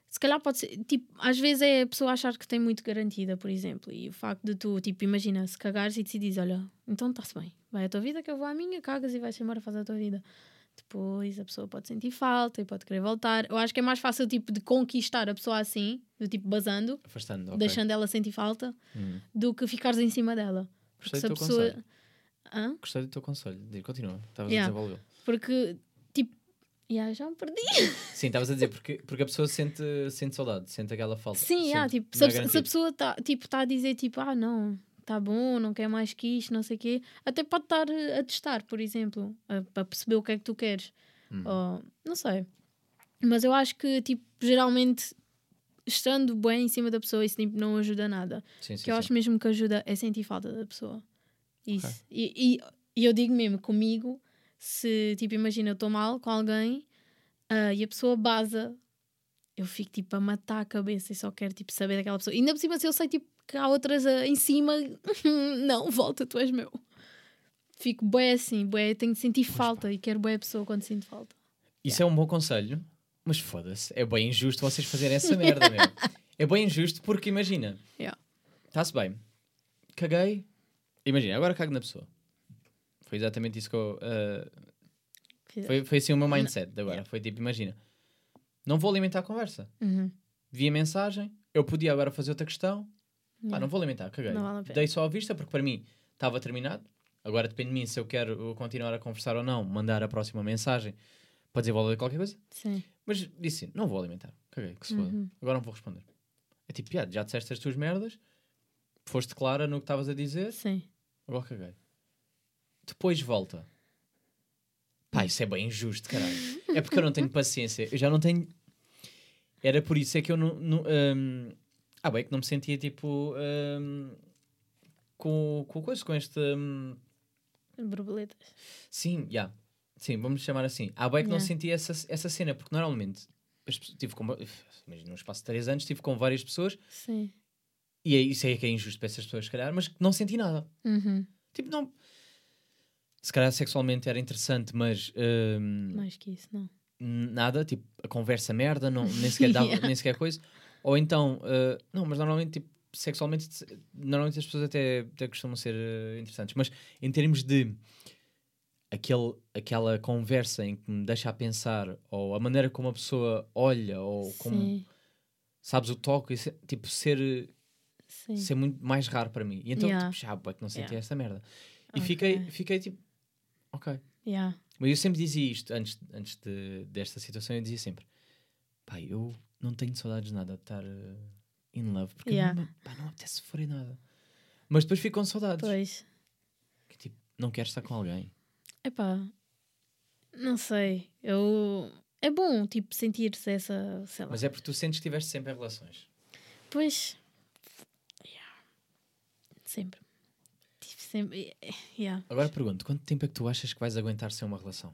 Speaker 2: Se calhar pode ser, tipo, às vezes é a pessoa achar que tem muito garantida, por exemplo, e o facto de tu, tipo, imagina, se cagares e decidis, olha, então está-se bem, vai a tua vida que eu vou à minha, cagas e vais embora, faz a tua vida. Depois a pessoa pode sentir falta e pode querer voltar. Eu acho que é mais fácil tipo de conquistar a pessoa assim, do tipo basando,
Speaker 1: Afastando, ok.
Speaker 2: deixando ela sentir falta,
Speaker 1: Hum.
Speaker 2: do que ficares em cima dela. Porque
Speaker 1: Gostei
Speaker 2: se a pessoa.
Speaker 1: conselho.
Speaker 2: Hã?
Speaker 1: Gostei do teu conselho. Continua. Estavas
Speaker 2: Yeah.
Speaker 1: a desenvolver.
Speaker 2: Porque, tipo, yeah, já me perdi. [LAUGHS]
Speaker 1: Sim, estavas a dizer, porque, porque a pessoa sente, sente saudade, sente aquela falta.
Speaker 2: Sim,
Speaker 1: Sente,
Speaker 2: yeah, tipo, se, a,
Speaker 1: é
Speaker 2: se a pessoa está tipo, tá a dizer tipo, ah, não, tá bom, não quer mais que isto, não sei o quê, até pode estar a testar, por exemplo, para perceber o que é que tu queres.
Speaker 1: Hum.
Speaker 2: Ou, não sei. Mas eu acho que, tipo, geralmente, estando bem em cima da pessoa, isso tipo, não ajuda nada.
Speaker 1: Sim, sim,
Speaker 2: que eu
Speaker 1: sim.
Speaker 2: acho mesmo que ajuda é sentir falta da pessoa. Isso. E, e, e eu digo mesmo, comigo, se, tipo, imagina, eu estou mal com alguém ah, e a pessoa baza, eu fico, tipo, a matar a cabeça e só quero, tipo, saber daquela pessoa. E ainda por cima, se eu sei, tipo, que há outras ah, em cima, [LAUGHS] não, volta, tu és meu. Fico bué assim, bué, tenho de sentir falta e quero bué a pessoa quando sinto falta.
Speaker 1: Isso é um bom conselho, mas foda-se, é bem injusto vocês fazerem essa merda, meu. [LAUGHS] É bem injusto porque imagina,
Speaker 2: Yeah.
Speaker 1: está-se bem, caguei, imagina, agora cago na pessoa. Foi exatamente isso que eu. ah, foi, foi assim o meu mindset de agora.
Speaker 2: Yeah.
Speaker 1: Foi tipo, imagina, não vou alimentar a conversa.
Speaker 2: Uhum.
Speaker 1: Vi a mensagem, eu podia agora fazer outra questão, pá,
Speaker 2: Yeah.
Speaker 1: não vou alimentar, caguei.
Speaker 2: Não vale a pena.
Speaker 1: Dei só a vista porque para mim estava terminado. Agora depende de mim se eu quero continuar a conversar ou não, mandar a próxima mensagem para desenvolver qualquer coisa.
Speaker 2: Sim.
Speaker 1: Mas disse não vou alimentar. Caguei, que se foda.
Speaker 2: Uhum.
Speaker 1: Agora não vou responder. É tipo, já, já disseste as tuas merdas, foste clara no que estavas a dizer,
Speaker 2: Sim.
Speaker 1: agora caguei. Depois volta. Pá, isso é bem injusto, caralho. É porque eu não tenho [LAUGHS] paciência. Eu já não tenho. Era por isso é que eu não. não hum, Ah, bem, que não me sentia tipo. hum, com, com coisa, com este. hum,
Speaker 2: Borboletas.
Speaker 1: Sim, já. Sim, vamos chamar assim. Há bem que não
Speaker 2: Yeah.
Speaker 1: senti essa, essa cena, porque normalmente tive com, imagina, num espaço de 3 anos, estive com várias pessoas
Speaker 2: Sim.
Speaker 1: e é, isso é que é injusto para essas pessoas, se calhar, mas não senti nada.
Speaker 2: Uhum.
Speaker 1: Tipo, não. Se calhar sexualmente era interessante, mas hum,
Speaker 2: Mais que isso, não.
Speaker 1: nada, tipo, a conversa merda, não, nem, sequer [LAUGHS] dava,
Speaker 2: Yeah.
Speaker 1: nem sequer coisa. Ou então, uh, não, mas normalmente, tipo, sexualmente, normalmente as pessoas até, até costumam ser uh, interessantes, mas em termos de aquele, aquela conversa em que me deixa a pensar, ou a maneira como a pessoa olha, ou como,
Speaker 2: Sim.
Speaker 1: sabes, o toque, é, tipo, ser,
Speaker 2: Sim.
Speaker 1: ser muito mais raro para mim. E então,
Speaker 2: Yeah.
Speaker 1: tipo, já, bué que não senti
Speaker 2: Yeah.
Speaker 1: essa merda. E
Speaker 2: Ok.
Speaker 1: fiquei, fiquei tipo, ok.
Speaker 2: Yeah.
Speaker 1: Mas eu sempre dizia isto, antes, antes de, desta situação, eu dizia sempre: pai, eu não tenho saudades de nada de estar uh, in love, porque
Speaker 2: Yeah.
Speaker 1: não, pá, não apetece sofrer nada. Mas depois fico com saudades.
Speaker 2: Pois.
Speaker 1: Que, tipo, não quero estar com alguém.
Speaker 2: Epá. Não sei. Eu. É bom, tipo, sentir-se essa. Sei lá.
Speaker 1: Mas é porque tu sentes que estiveste sempre em relações.
Speaker 2: Pois. Yeah. Sempre. Tive sempre. eh, Yeah.
Speaker 1: Agora pergunto: quanto tempo é que tu achas que vais aguentar sem uma relação?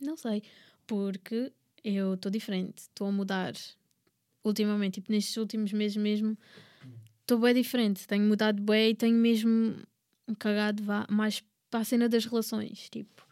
Speaker 2: Não sei. Porque eu estou diferente. Estou a mudar. Ultimamente, tipo, nestes últimos meses mesmo. Estou bem diferente. Tenho mudado bem e tenho mesmo cagado vá, mais para a cena das relações. Tipo,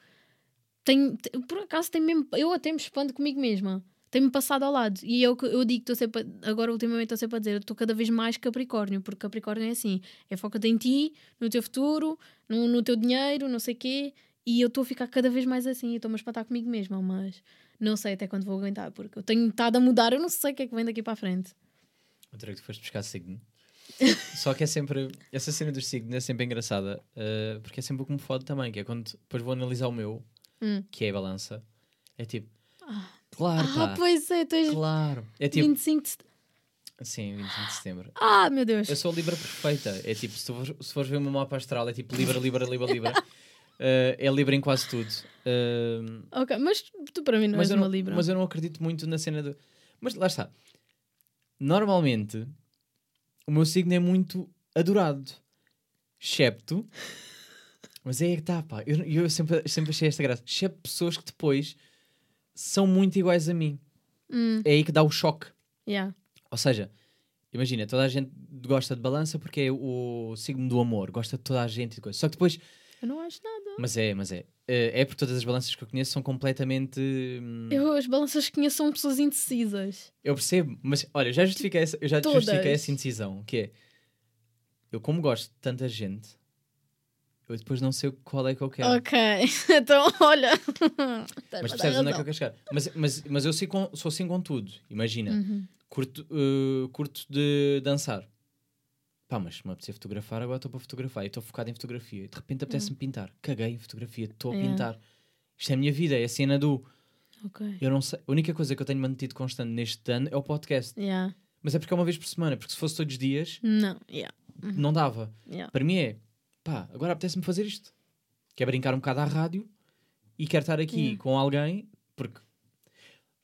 Speaker 2: tenho, te- por acaso, tenho mesmo, eu até me expando comigo mesma. Tenho-me passado ao lado. E eu, eu digo, estou sempre, agora ultimamente estou sempre a dizer, eu estou cada vez mais Capricórnio, porque Capricórnio é assim: é foca-te em ti, no teu futuro, no, no teu dinheiro, não sei o quê. E eu estou a ficar cada vez mais assim, e estou-me a espantar comigo mesma, mas não sei até quando vou aguentar, porque eu tenho estado a mudar, eu não sei o que é que vem daqui para a frente.
Speaker 1: Outra que tu foste buscar signo. Só que é sempre. Essa cena dos signos é sempre engraçada, uh, porque é sempre o que me fode também, que é quando depois vou analisar o meu,
Speaker 2: Hum.
Speaker 1: que é a balança. É tipo, claro,
Speaker 2: Ah,
Speaker 1: pá,
Speaker 2: pois é, tu és
Speaker 1: claro. É tipo,
Speaker 2: 25 de. set-
Speaker 1: sim, 25 de setembro.
Speaker 2: Ah, meu Deus!
Speaker 1: Eu sou a Libra perfeita. É tipo, se tu se fores ver o meu mapa astral, é tipo Libra, Libra, Libra, Libra. [LAUGHS] Uh, é Libra em quase tudo. Uh,
Speaker 2: Ok, mas tu para mim não és uma
Speaker 1: não,
Speaker 2: Libra.
Speaker 1: mas eu não acredito muito na cena do. Mas lá está. Normalmente, o meu signo é muito adorado. Excepto. Mas é aí que está, pá. Eu, eu sempre, sempre achei esta graça. Excepto pessoas que depois são muito iguais a mim.
Speaker 2: Hum,
Speaker 1: É aí que dá o choque.
Speaker 2: yeah.
Speaker 1: Ou seja, imagina, toda a gente gosta de balança porque é o signo do amor, gosta de toda a gente e de coisa. Só que depois,
Speaker 2: Eu não acho nada.
Speaker 1: mas é, mas é, eh, é porque todas as balanças que eu conheço são completamente. hum,
Speaker 2: Eu, as balanças que conheço são pessoas indecisas.
Speaker 1: Eu percebo, mas olha, já justifiquei essa, eu já
Speaker 2: Todas.
Speaker 1: justifiquei essa indecisão, que é eu como gosto de tanta gente, eu depois não sei qual é que eu quero.
Speaker 2: Ok, [LAUGHS] então olha. [LAUGHS]
Speaker 1: Mas percebes onde é que eu quero chegar? Mas, mas, mas eu sou, com- sou assim com tudo. Imagina,
Speaker 2: Uhum.
Speaker 1: curto, eh, curto de dançar. Pá, mas se me apetecer fotografar, agora estou para fotografar e estou focado em fotografia. E de repente apetece-me pintar. Caguei em fotografia, estou a pintar. Isto é a minha vida, é a cena do.
Speaker 2: Ok.
Speaker 1: Eu não sei. A única coisa que eu tenho mantido constante neste ano é o podcast.
Speaker 2: Yeah.
Speaker 1: Mas é porque é uma vez por semana, porque se fosse todos os dias,
Speaker 2: Não, yeah.
Speaker 1: não dava.
Speaker 2: Yeah.
Speaker 1: Para mim é, pá, agora apetece-me fazer isto. Quer brincar um bocado à rádio e quero estar aqui com alguém, porque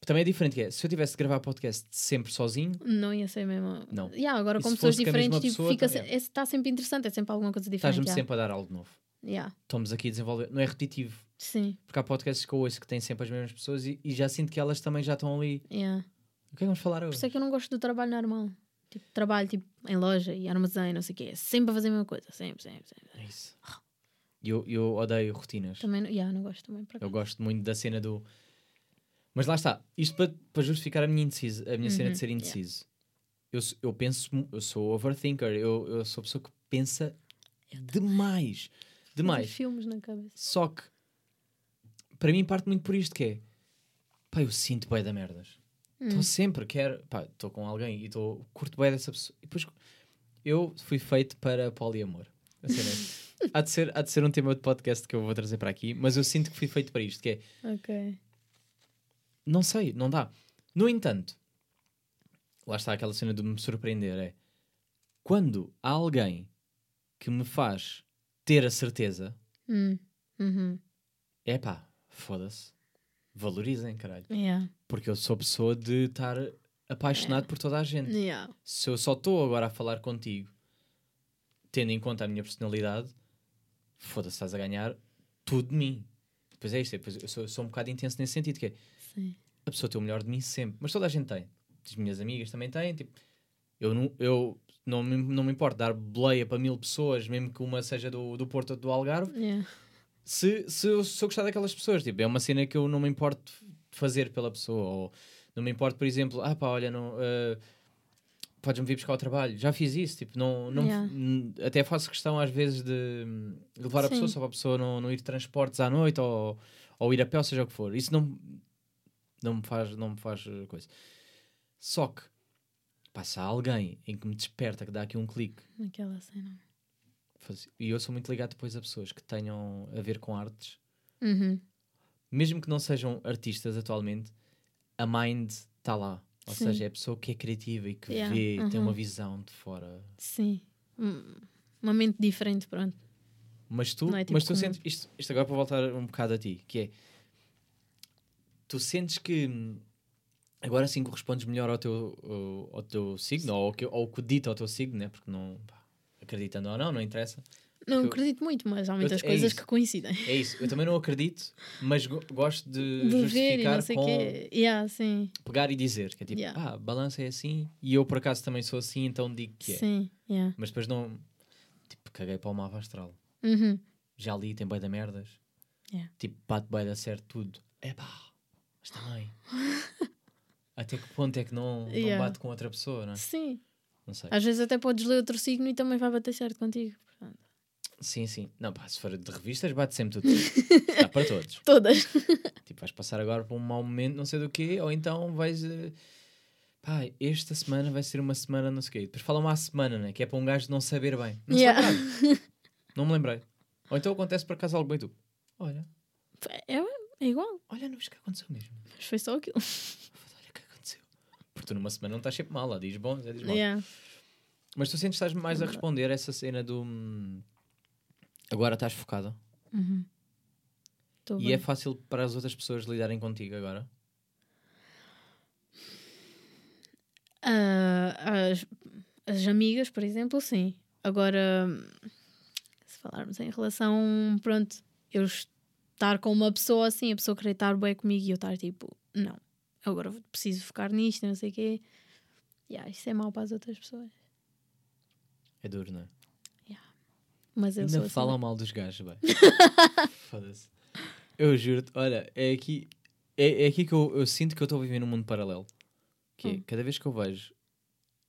Speaker 1: também é diferente. Que é, se eu tivesse de gravar podcast sempre sozinho,
Speaker 2: Não ia ser mesmo.
Speaker 1: Não.
Speaker 2: Yeah, agora
Speaker 1: E
Speaker 2: com pessoas diferentes, tipo,
Speaker 1: pessoa,
Speaker 2: fica
Speaker 1: tá-
Speaker 2: se- está sempre interessante, é sempre alguma coisa diferente.
Speaker 1: estás-me
Speaker 2: yeah.
Speaker 1: sempre a dar algo novo.
Speaker 2: Yeah.
Speaker 1: Estamos aqui a desenvolver. Não é repetitivo.
Speaker 2: Sim,
Speaker 1: Porque há podcasts que eu ouço que têm sempre as mesmas pessoas e, e já sinto que elas também já estão ali.
Speaker 2: yeah.
Speaker 1: O que é que vamos falar
Speaker 2: Por
Speaker 1: hoje?
Speaker 2: isso é que eu não gosto do trabalho normal. Tipo, trabalho tipo, em loja e armazém, não sei o quê. É sempre a fazer a mesma coisa. Sempre, sempre, sempre.
Speaker 1: É isso. E Eu, eu odeio rotinas.
Speaker 2: Também, yeah, não gosto também. Por
Speaker 1: Eu gosto muito da cena do. Mas lá está, isto para, para justificar a minha, indeciso, a minha cena
Speaker 2: Uhum,
Speaker 1: de ser
Speaker 2: yeah.
Speaker 1: indeciso. Eu, s- eu penso, eu sou overthinker, eu, eu sou a pessoa que pensa demais. Demais.
Speaker 2: Filmes na cabeça.
Speaker 1: Só que para mim parte muito por isto que é pá, eu sinto bem da merdas. Estou
Speaker 2: Hum.
Speaker 1: sempre, quero, pá, estou com alguém e estou curto bem dessa pessoa. E depois eu fui feito para poliamor. Cena é- [LAUGHS] há, de ser, há de ser um tema de podcast que eu vou trazer para aqui, mas eu sinto que fui feito para isto, que é
Speaker 2: Ok.
Speaker 1: Não sei, não dá. No entanto, lá está aquela cena de me surpreender: é quando há alguém que me faz ter a certeza,
Speaker 2: Hum. Uhum.
Speaker 1: é pá, foda-se, valorizem, caralho.
Speaker 2: Yeah.
Speaker 1: Porque eu sou pessoa de estar apaixonado por toda a gente.
Speaker 2: Yeah.
Speaker 1: Se eu só estou agora a falar contigo, tendo em conta a minha personalidade, foda-se, estás a ganhar tudo de mim. Depois é isto, é, depois eu sou, eu sou um bocado intenso nesse sentido, que é
Speaker 2: Sim.
Speaker 1: a pessoa tem o melhor de mim sempre. Mas toda a gente tem. As minhas amigas também têm. Tipo, eu não, eu não, me, não me importo dar boleia para mil pessoas, mesmo que uma seja do, do Porto ou do Algarve,
Speaker 2: Yeah.
Speaker 1: se, se, eu, se eu gostar daquelas pessoas. Tipo, é uma cena que eu não me importo fazer pela pessoa. Ou não me importo, por exemplo, ah pá, olha, não. eh, Podes-me vir buscar ao trabalho. Já fiz isso. Tipo, não, não,
Speaker 2: Yeah.
Speaker 1: até faço questão às vezes de levar a
Speaker 2: Sim.
Speaker 1: pessoa só para a pessoa não, não ir de transportes à noite ou, ou ir a pé, ou seja o que for. Isso não, não me faz, não me faz eh, coisa. Só que passa alguém em que me desperta, que dá aqui um clique.
Speaker 2: Naquela cena.
Speaker 1: faz- E eu sou muito ligado depois a pessoas que tenham a ver com artes,
Speaker 2: Uhum.
Speaker 1: mesmo que não sejam artistas atualmente, a mind está lá. Ou
Speaker 2: Sim.
Speaker 1: seja, é a pessoa que é criativa e que
Speaker 2: Yeah,
Speaker 1: vê, tem
Speaker 2: uhum.
Speaker 1: uma visão de fora.
Speaker 2: Sim. Uma mente diferente, pronto.
Speaker 1: Mas tu,
Speaker 2: é tipo
Speaker 1: mas tu
Speaker 2: como-
Speaker 1: sentes, isto, isto agora para voltar um bocado a ti, que é, tu sentes que agora sim correspondes melhor ao teu, ao, ao teu signo, ou ao que, ao que dita ao teu signo, né? porque não, pá, acreditando ou não, não interessa.
Speaker 2: Não
Speaker 1: Eu-
Speaker 2: acredito muito, mas há muitas
Speaker 1: é
Speaker 2: coisas
Speaker 1: isso.
Speaker 2: que coincidem.
Speaker 1: É isso, eu também não acredito, mas go- gosto de, [LAUGHS]
Speaker 2: De
Speaker 1: justificar com
Speaker 2: quê. Yeah, sim.
Speaker 1: pegar e dizer, que é tipo,
Speaker 2: Yeah.
Speaker 1: ah, balança é assim, e eu por acaso também sou assim, então digo que é.
Speaker 2: Sim. Yeah.
Speaker 1: Mas depois não, tipo, caguei para o mapa astral.
Speaker 2: Uhum.
Speaker 1: já li, tem bem da merdas.
Speaker 2: Yeah.
Speaker 1: Tipo, bate bem da certo tudo. Epá, mas também. [LAUGHS] Até que ponto é que não, não
Speaker 2: Yeah.
Speaker 1: bate com outra pessoa, não é?
Speaker 2: Sim.
Speaker 1: Não sei.
Speaker 2: Às vezes até podes ler outro signo e também vai bater certo contigo. portanto.
Speaker 1: Sim, sim. Não, pá, se for de revistas, bate sempre tudo. Dá para todos. [LAUGHS]
Speaker 2: Todas. [LAUGHS]
Speaker 1: Tipo, vais passar agora por um mau momento, não sei do quê, ou então vais. eh, Pá, esta semana vai ser uma semana, não sei o quê. Depois fala uma semana, né? Que é para um gajo não saber bem. Não
Speaker 2: Yeah.
Speaker 1: lembrava. Não me lembrei. Ou então acontece por acaso algo bem tu. Olha,
Speaker 2: É, é igual.
Speaker 1: olha, não viste o que aconteceu mesmo.
Speaker 2: Mas foi só aquilo.
Speaker 1: Olha o que aconteceu. Porque tu numa semana não estás sempre mal, lá diz bom, diz mal.
Speaker 2: Yeah.
Speaker 1: Mas tu sentes que estás mais a responder essa cena do. hum, Agora estás focada.
Speaker 2: Uhum.
Speaker 1: E
Speaker 2: bem.
Speaker 1: é fácil para as outras pessoas lidarem contigo agora.
Speaker 2: Ah, as, as amigas, por exemplo, sim. Agora, se falarmos em relação, pronto, eu estar com uma pessoa assim, a pessoa querer estar bem comigo e eu estar tipo, não, agora preciso focar nisto, não sei o quê. Yeah, isso é mau para as outras pessoas.
Speaker 1: É duro, não é?
Speaker 2: Mas eu sou
Speaker 1: Ainda
Speaker 2: assim.
Speaker 1: falam mal dos gajos, bem. [LAUGHS] Foda-se. Eu juro-te, olha, é aqui, é, é aqui que eu, eu sinto que eu estou a viver num mundo paralelo. Que é,
Speaker 2: Hum.
Speaker 1: cada vez que eu vejo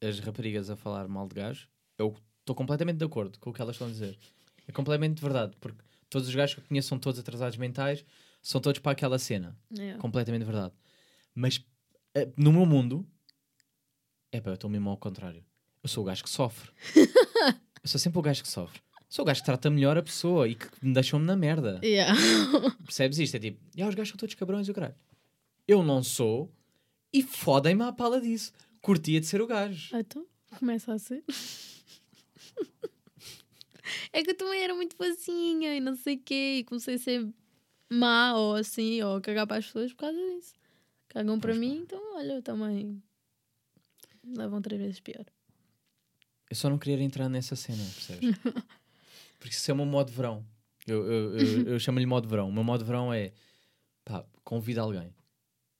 Speaker 1: as raparigas a falar mal de gajos, eu estou completamente de acordo com o que elas estão a dizer. É completamente verdade. Porque todos os gajos que eu conheço são todos atrasados mentais, são todos para aquela cena.
Speaker 2: Yeah.
Speaker 1: Completamente verdade. Mas eh, no meu mundo, é pá, eu estou mesmo ao contrário. Eu sou o gajo que sofre. [LAUGHS] eu sou sempre o gajo que sofre. Sou o gajo que trata melhor a pessoa e que me deixam-me na merda.
Speaker 2: Yeah. [LAUGHS]
Speaker 1: Percebes isto? É tipo, "Ya, os gajos são todos cabrões, o caralho. Eu não sou e fodem-me à pala disso. Curtia de ser o gajo.
Speaker 2: Então, começa a ser. [LAUGHS] é que eu também era muito facinha e não sei o quê, e comecei a ser má ou assim, ou a cagar para as pessoas por causa disso. Cagam para mim, então olha, eu também levam três vezes pior.
Speaker 1: Eu só não queria entrar nessa cena, percebes? [LAUGHS] Porque isso é o meu modo de verão. Eu, eu, eu, eu chamo-lhe modo de verão. O meu modo de verão é pá, convida alguém.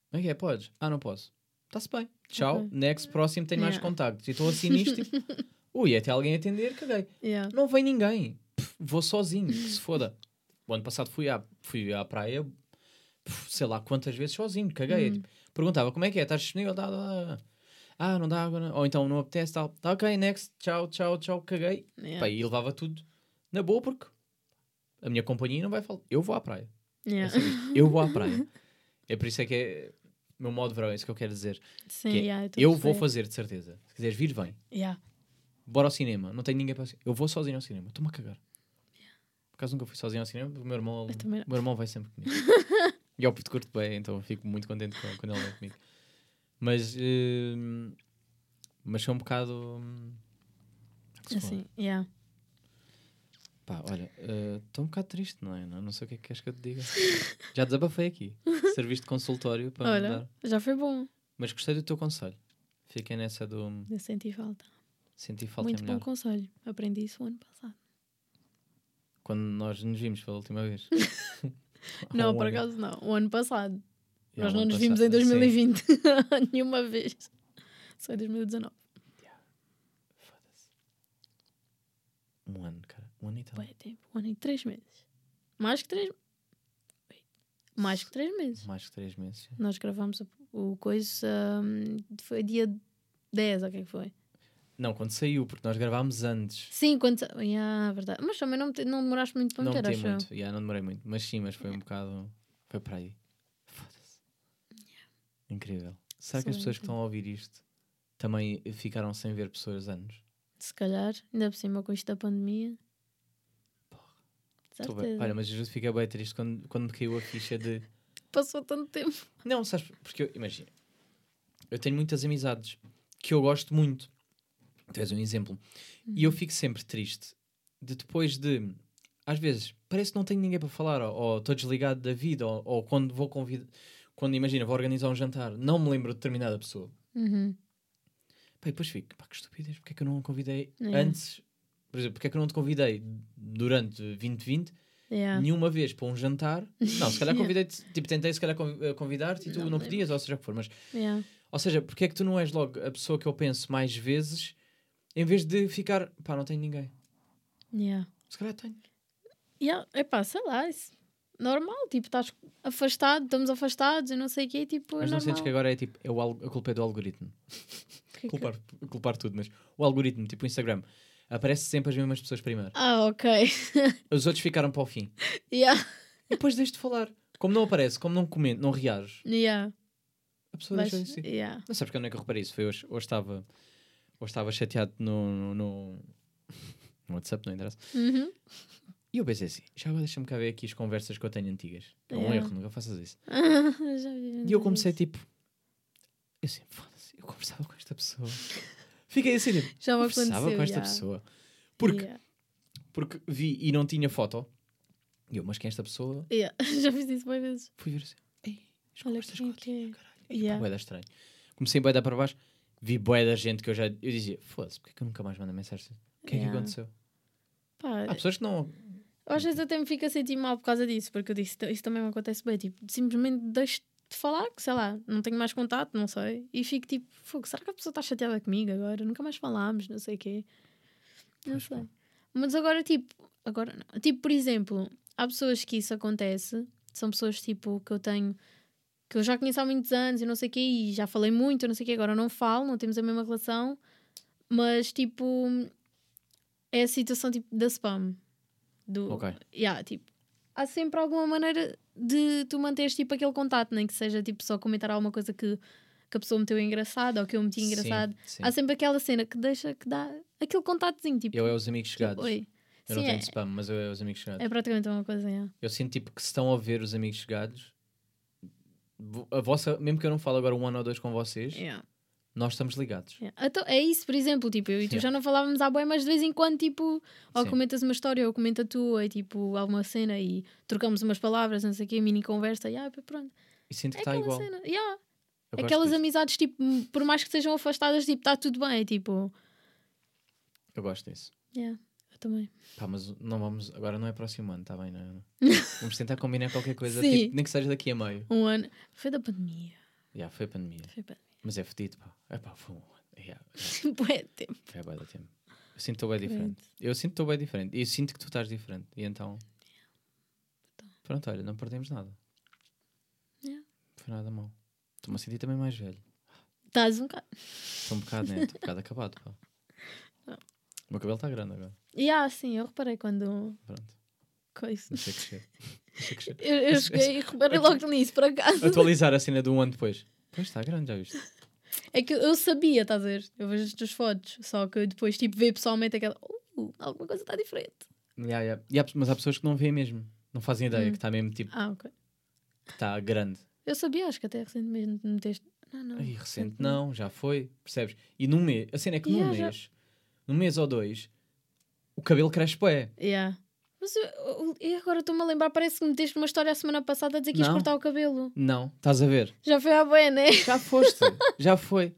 Speaker 1: Como é que é? Podes? Ah, não posso. Está-se bem. Tchau.
Speaker 2: Ok.
Speaker 1: Next, próximo, tenho mais
Speaker 2: Yeah.
Speaker 1: contactos. E estou assim nisto. Tipo, [LAUGHS] ui, até alguém atender, caguei.
Speaker 2: Yeah.
Speaker 1: Não vem ninguém. Pff, vou sozinho, que se foda. O ano passado fui à, fui à praia, pff, sei lá quantas vezes sozinho, caguei.
Speaker 2: Uhum.
Speaker 1: Perguntava como é que é, estás disponível? Dá, dá, dá. Ah, não dá água, não. ou então não apetece, tal. Tá ok, next, tchau, tchau, tchau, caguei.
Speaker 2: Yeah.
Speaker 1: Pá, e levava tudo na boa porque a minha companhia não vai falar. Eu vou à praia. É
Speaker 2: Yeah.
Speaker 1: isto. Eu vou à praia. [LAUGHS] É por isso é que é o meu modo de verão, é isso que eu quero dizer.
Speaker 2: Sim,
Speaker 1: Que é,
Speaker 2: yeah, a
Speaker 1: eu vou fazer, de certeza. Se quiseres vir, vem.
Speaker 2: Yeah.
Speaker 1: Bora ao cinema. Não tenho ninguém para. Eu vou sozinho ao cinema. Estou-me a cagar. Por acaso nunca fui sozinho ao cinema. O meu irmão,
Speaker 2: Eu também
Speaker 1: meu irmão vai sempre comigo. [LAUGHS] e ao puto curto bem, então eu fico muito contente com- quando ele vem comigo. Mas. hum, mas sou um bocado. hum, foda.
Speaker 2: Assim, yeah.
Speaker 1: Pá, olha, eh, estou um bocado triste, não é? Não, não sei o que é que queres que eu te diga. [LAUGHS] Já desabafei aqui. Serviço de consultório para
Speaker 2: Olha,
Speaker 1: dar.
Speaker 2: já foi bom.
Speaker 1: Mas gostei do teu conselho. Fiquei nessa do
Speaker 2: Eu senti falta.
Speaker 1: Sentir falta
Speaker 2: Muito
Speaker 1: é
Speaker 2: bom
Speaker 1: melhor.
Speaker 2: conselho. Aprendi isso o ano passado.
Speaker 1: Quando nós nos vimos pela última vez. [LAUGHS]
Speaker 2: Não,
Speaker 1: um
Speaker 2: por
Speaker 1: ano.
Speaker 2: acaso não. O ano passado. Nós não nos vimos em
Speaker 1: passado, sim.
Speaker 2: 2020. [LAUGHS] Nenhuma vez. Só em 2019.
Speaker 1: Foda-se. Um ano, cara. Um ano e tal.
Speaker 2: Tempo. Um ano e três meses. Mais que três... Wait. Mais que três meses.
Speaker 1: Mais que três meses.
Speaker 2: Nós gravamos o- coisa... hum, foi dia 10, ou o que é que foi?
Speaker 1: Não, quando saiu, porque nós gravámos antes.
Speaker 2: Sim, quando... sa- Yeah, verdade. Mas também não, não demoraste muito para
Speaker 1: não
Speaker 2: meter, acho eu.
Speaker 1: muito. Yeah, não demorei muito. Mas sim, mas foi um bocado. Foi para aí. Foda-se. Incrível. Será que as pessoas que estão a ouvir isto também ficaram sem ver pessoas anos?
Speaker 2: Se calhar, ainda por cima com isto da pandemia.
Speaker 1: Bem.
Speaker 2: Certeza.
Speaker 1: Olha, mas eu fiquei bem triste quando, quando me caiu a ficha de.
Speaker 2: Passou tanto tempo.
Speaker 1: Não, sabes, porque eu, imagina, eu tenho muitas amizades que eu gosto muito. Tu és um exemplo. E eu
Speaker 2: Uhum.
Speaker 1: fico sempre triste de depois de, às vezes, parece que não tenho ninguém para falar, ou, ou estou desligado da vida, ou, ou quando vou convidar, quando imagina, vou organizar um jantar, não me lembro de determinada pessoa.
Speaker 2: Uhum.
Speaker 1: Pá, depois fico, pá, que estupidez, porque é que eu não a convidei
Speaker 2: É.
Speaker 1: antes? Por exemplo, porque é que eu não te convidei durante 2020
Speaker 2: Yeah.
Speaker 1: nenhuma vez para um jantar? Não, se calhar
Speaker 2: Yeah. [LAUGHS]
Speaker 1: convidei-te, tipo, tentei se calhar eh, convidar-te e tu
Speaker 2: Não
Speaker 1: não, podias, ou seja o que for, mas ou seja, porque é que tu não és logo a pessoa que eu penso mais vezes em vez de ficar, pá, não tenho ninguém.
Speaker 2: Yeah.
Speaker 1: Se calhar tenho.
Speaker 2: Yeah. Epá, sei lá, isso. Normal, tipo, estás afastado, estamos afastados e não sei o quê, tipo,
Speaker 1: Mas
Speaker 2: é
Speaker 1: não
Speaker 2: normal.
Speaker 1: sentes que agora é tipo, é o a culpa é do algoritmo.
Speaker 2: Que [LAUGHS] que-
Speaker 1: Culpar, culpar tudo, mas o algoritmo, tipo o Instagram, aparece sempre as mesmas pessoas primeiro.
Speaker 2: Ah, ok. [LAUGHS]
Speaker 1: Os outros ficaram para o fim.
Speaker 2: yeah.
Speaker 1: E depois deixo de falar. Como não aparece, como não comento, não reages,
Speaker 2: Yeah.
Speaker 1: a pessoa
Speaker 2: Vais-
Speaker 1: deixa de existir.
Speaker 2: yeah.
Speaker 1: Não sei porque onde é que eu reparei isso. Foi hoje, hoje estava, hoje estava chateado no, no, no, [LAUGHS] no WhatsApp, não interessa.
Speaker 2: Uhum.
Speaker 1: E eu pensei assim, já agora deixa-me cá ver aqui as conversas que eu tenho antigas. É um
Speaker 2: Yeah.
Speaker 1: erro, nunca faças isso. [LAUGHS] E eu comecei tipo, eu assim, foda-se, eu conversava com esta pessoa. Fiquei assim, tipo,
Speaker 2: Já
Speaker 1: conversava com esta
Speaker 2: yeah.
Speaker 1: pessoa. Porque,
Speaker 2: Yeah.
Speaker 1: porque vi e não tinha foto. E eu, mas quem é esta pessoa? [LAUGHS]
Speaker 2: Já fiz isso várias vezes.
Speaker 1: Fui ver assim, ei, as
Speaker 2: Olha
Speaker 1: conversas
Speaker 2: quem
Speaker 1: que
Speaker 2: é é.
Speaker 1: caralho.
Speaker 2: Yeah.
Speaker 1: da estranho. Comecei a dar para baixo, vi bué da gente que eu já, eu dizia, foda-se, porque é que eu nunca mais mando mensagem? O que é que
Speaker 2: Yeah.
Speaker 1: aconteceu?
Speaker 2: Pá,
Speaker 1: Há pessoas que não,
Speaker 2: às vezes até me fico a sentir mal por causa disso, porque eu disse, isso também me acontece bem, tipo, simplesmente deixo de falar, que sei lá, não tenho mais contato, não sei, e fico tipo, fogo, será que a pessoa está chateada comigo agora? Nunca mais falámos, não sei o quê. Não sei. Mas agora, tipo, agora não. Tipo, por exemplo, há pessoas que isso acontece, são pessoas tipo que eu tenho que eu já conheço há muitos anos e não sei o quê, e já falei muito, não sei o quê, agora não falo, não temos a mesma relação, mas tipo, é a situação tipo da spam. Do,
Speaker 1: Ok.
Speaker 2: Yeah, tipo, há sempre alguma maneira de tu manteres tipo aquele contato, nem que seja tipo só comentar alguma coisa que, que a pessoa meteu engraçado ou que eu meti
Speaker 1: Sim,
Speaker 2: engraçado.
Speaker 1: sim.
Speaker 2: Há sempre aquela cena que deixa, que dá aquele contatozinho, tipo,
Speaker 1: Eu é os amigos chegados.
Speaker 2: oi.
Speaker 1: Eu
Speaker 2: Sim,
Speaker 1: não tenho
Speaker 2: é,
Speaker 1: spam, mas eu é os amigos chegados.
Speaker 2: é praticamente uma coisa.
Speaker 1: Eu sinto tipo que se estão a ver os amigos chegados, a vossa, mesmo que eu não falo agora um ano ou dois com vocês,
Speaker 2: Yeah.
Speaker 1: nós estamos ligados.
Speaker 2: Yeah. Então, é isso, por exemplo, tipo, eu e tu
Speaker 1: Yeah.
Speaker 2: já não falávamos há bem, mas de vez em quando, tipo, ou
Speaker 1: Sim.
Speaker 2: comentas uma história, ou comenta tu, ou tipo, alguma cena e trocamos umas palavras, não sei o quê, mini conversa, e ah, pronto.
Speaker 1: E sinto
Speaker 2: É
Speaker 1: que está
Speaker 2: aquela
Speaker 1: igual.
Speaker 2: cena. Yeah.
Speaker 1: Eu
Speaker 2: Aquelas amizades, tipo, por mais que sejam afastadas, tipo, está tudo bem, tipo,
Speaker 1: Eu gosto disso.
Speaker 2: yeah, também.
Speaker 1: Pá, mas não vamos. Agora não é próximo ano, está bem, não é? [LAUGHS] Vamos tentar combinar qualquer coisa,
Speaker 2: Sim.
Speaker 1: tipo, nem que seja daqui a meio.
Speaker 2: Um ano. Foi da pandemia.
Speaker 1: Já, foi a pandemia.
Speaker 2: Foi pandemia.
Speaker 1: Mas é fedido, pá. É pá, foi um ano. Yeah, [LAUGHS] yeah.
Speaker 2: Bué tempo.
Speaker 1: Foi a bué tempo. Eu sinto que estou bem diferente. Eu sinto que estou bem diferente. E eu sinto que tu estás diferente. E então. Pronto, olha, não perdemos nada.
Speaker 2: Yeah.
Speaker 1: Foi nada mal. Estou-me a sentir também mais velho.
Speaker 2: Estás um bocado.
Speaker 1: Estou um bocado, né? Estou um bocado [LAUGHS] acabado, pá.
Speaker 2: Não.
Speaker 1: O meu cabelo está grande agora.
Speaker 2: E ah, sim, eu reparei quando.
Speaker 1: Pronto.
Speaker 2: Coisa.
Speaker 1: Deixa crescer. Deixa crescer.
Speaker 2: Eu, eu cheguei e reparei logo nisso, por acaso.
Speaker 1: Atualizar a cena de um ano depois. Pois está grande, já viste?
Speaker 2: É que eu sabia, estás a ver? Eu vejo as tuas fotos, só que depois, tipo, ver pessoalmente aquela. Uh, alguma coisa está diferente.
Speaker 1: Ya, ya. E há- mas há pessoas que não veem mesmo. Não fazem ideia
Speaker 2: Hum.
Speaker 1: que está mesmo tipo.
Speaker 2: Ah, ok.
Speaker 1: Que está grande.
Speaker 2: Eu sabia, acho que até recentemente me meteste. Não, não.
Speaker 1: Ai, recente não, já foi. Percebes? E num mês. A cena é que num
Speaker 2: Ya, já-
Speaker 1: mês. Num mês ou dois. O cabelo cresce bué.
Speaker 2: Yeah. Mas eu, eu- agora estou-me a lembrar, parece que me meteste uma história a semana passada a dizer que ias cortar o cabelo.
Speaker 1: Não, estás a ver?
Speaker 2: Já foi à boia, né?
Speaker 1: Já foste. já foi.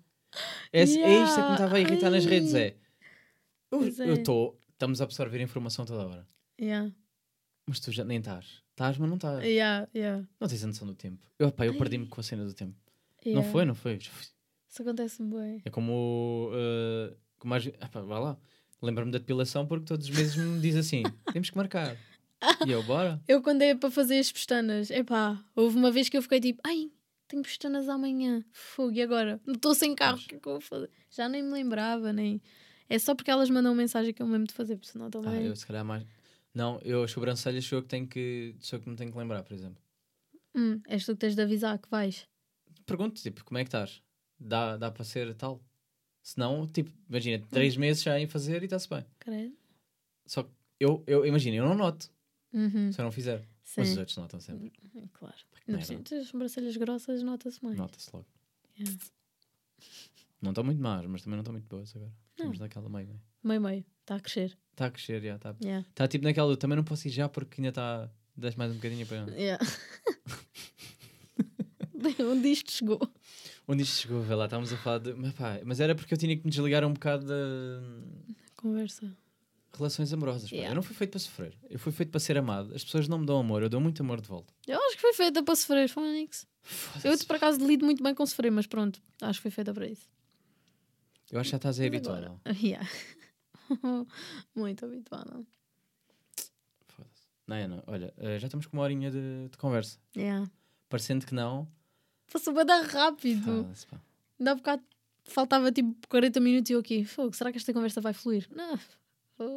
Speaker 1: É, é isto que me estava a irritar nas redes. É. Eu
Speaker 2: Pois é.
Speaker 1: estou. Estamos a absorver informação toda hora.
Speaker 2: Yeah.
Speaker 1: Mas tu já nem estás. Estás, mas não estás.
Speaker 2: Yeah, yeah,
Speaker 1: Não tens a noção do tempo. Eu, pá, eu perdi-me com a cena do tempo.
Speaker 2: yeah.
Speaker 1: Não foi, não foi.
Speaker 2: Isso acontece-me bem.
Speaker 1: É como. Uh, como às... ah, pá, vá lá. Lembro-me da depilação porque todos os meses me diz assim: [LAUGHS] temos que marcar. E eu, bora.
Speaker 2: Eu quando é para fazer as pestanas, epá, houve uma vez que eu fiquei tipo, ai, tenho pestanas amanhã, fogo, e agora? Não estou sem carro, o que é que eu vou fazer? Já nem me lembrava, nem... É só porque elas mandam mensagem que eu me lembro de fazer, porque senão
Speaker 1: Ah,
Speaker 2: também...
Speaker 1: eu se calhar mais. Não, eu as sobrancelhas sou eu que tenho que. Sou eu que me tenho que lembrar, por exemplo.
Speaker 2: Hum, és tu que tens de avisar que vais.
Speaker 1: Pergunto, tipo, como é que estás? Dá, dá para ser tal? Se não, tipo, imagina,
Speaker 2: Hum.
Speaker 1: três meses já em fazer e está-se bem.
Speaker 2: Credo.
Speaker 1: Só que eu, eu imagina, eu não noto
Speaker 2: Uhum,
Speaker 1: se eu não fizer.
Speaker 2: sim,
Speaker 1: Mas os outros notam sempre.
Speaker 2: claro.
Speaker 1: Merda.
Speaker 2: cima, tens as sobrancelhas grossas, nota-se mais.
Speaker 1: Nota-se logo.
Speaker 2: Yeah.
Speaker 1: Não estão muito más, mas também não estão muito boas agora.
Speaker 2: Não.
Speaker 1: Estamos naquela meio, meio.
Speaker 2: Meio, meio, está a crescer.
Speaker 1: Está a crescer, já. Está
Speaker 2: Yeah.
Speaker 1: tá, tipo naquela. Eu também não posso ir já porque ainda está. Deixa mais um bocadinho para.
Speaker 2: Yeah. [LAUGHS] Onde isto chegou? [LAUGHS]
Speaker 1: Onde isto chegou, vê lá, estávamos a falar de. Mas, pá, mas era porque eu tinha que me desligar um bocado de
Speaker 2: Conversa.
Speaker 1: relações amorosas. pá.
Speaker 2: Yeah.
Speaker 1: Eu não fui feito para sofrer. Eu fui feito para ser amado. As pessoas não me dão amor, eu dou muito amor de volta.
Speaker 2: Eu acho que foi feita para sofrer, Fónix. Eu,
Speaker 1: Foda-se.
Speaker 2: por acaso, lido muito bem com sofrer, mas pronto, acho que foi feita para isso.
Speaker 1: Eu acho que já estás aí habituado. [LAUGHS]
Speaker 2: Yeah. [LAUGHS] muito habituada.
Speaker 1: Foda-se. Não, é, não. Olha, eh, já estamos com uma horinha de, de conversa.
Speaker 2: Yeah.
Speaker 1: Parecendo que não.
Speaker 2: Passou bem rápido.
Speaker 1: pá.
Speaker 2: Ainda há bocado faltava tipo 40 minutos e eu aqui, fogo, será que esta conversa vai fluir? Não.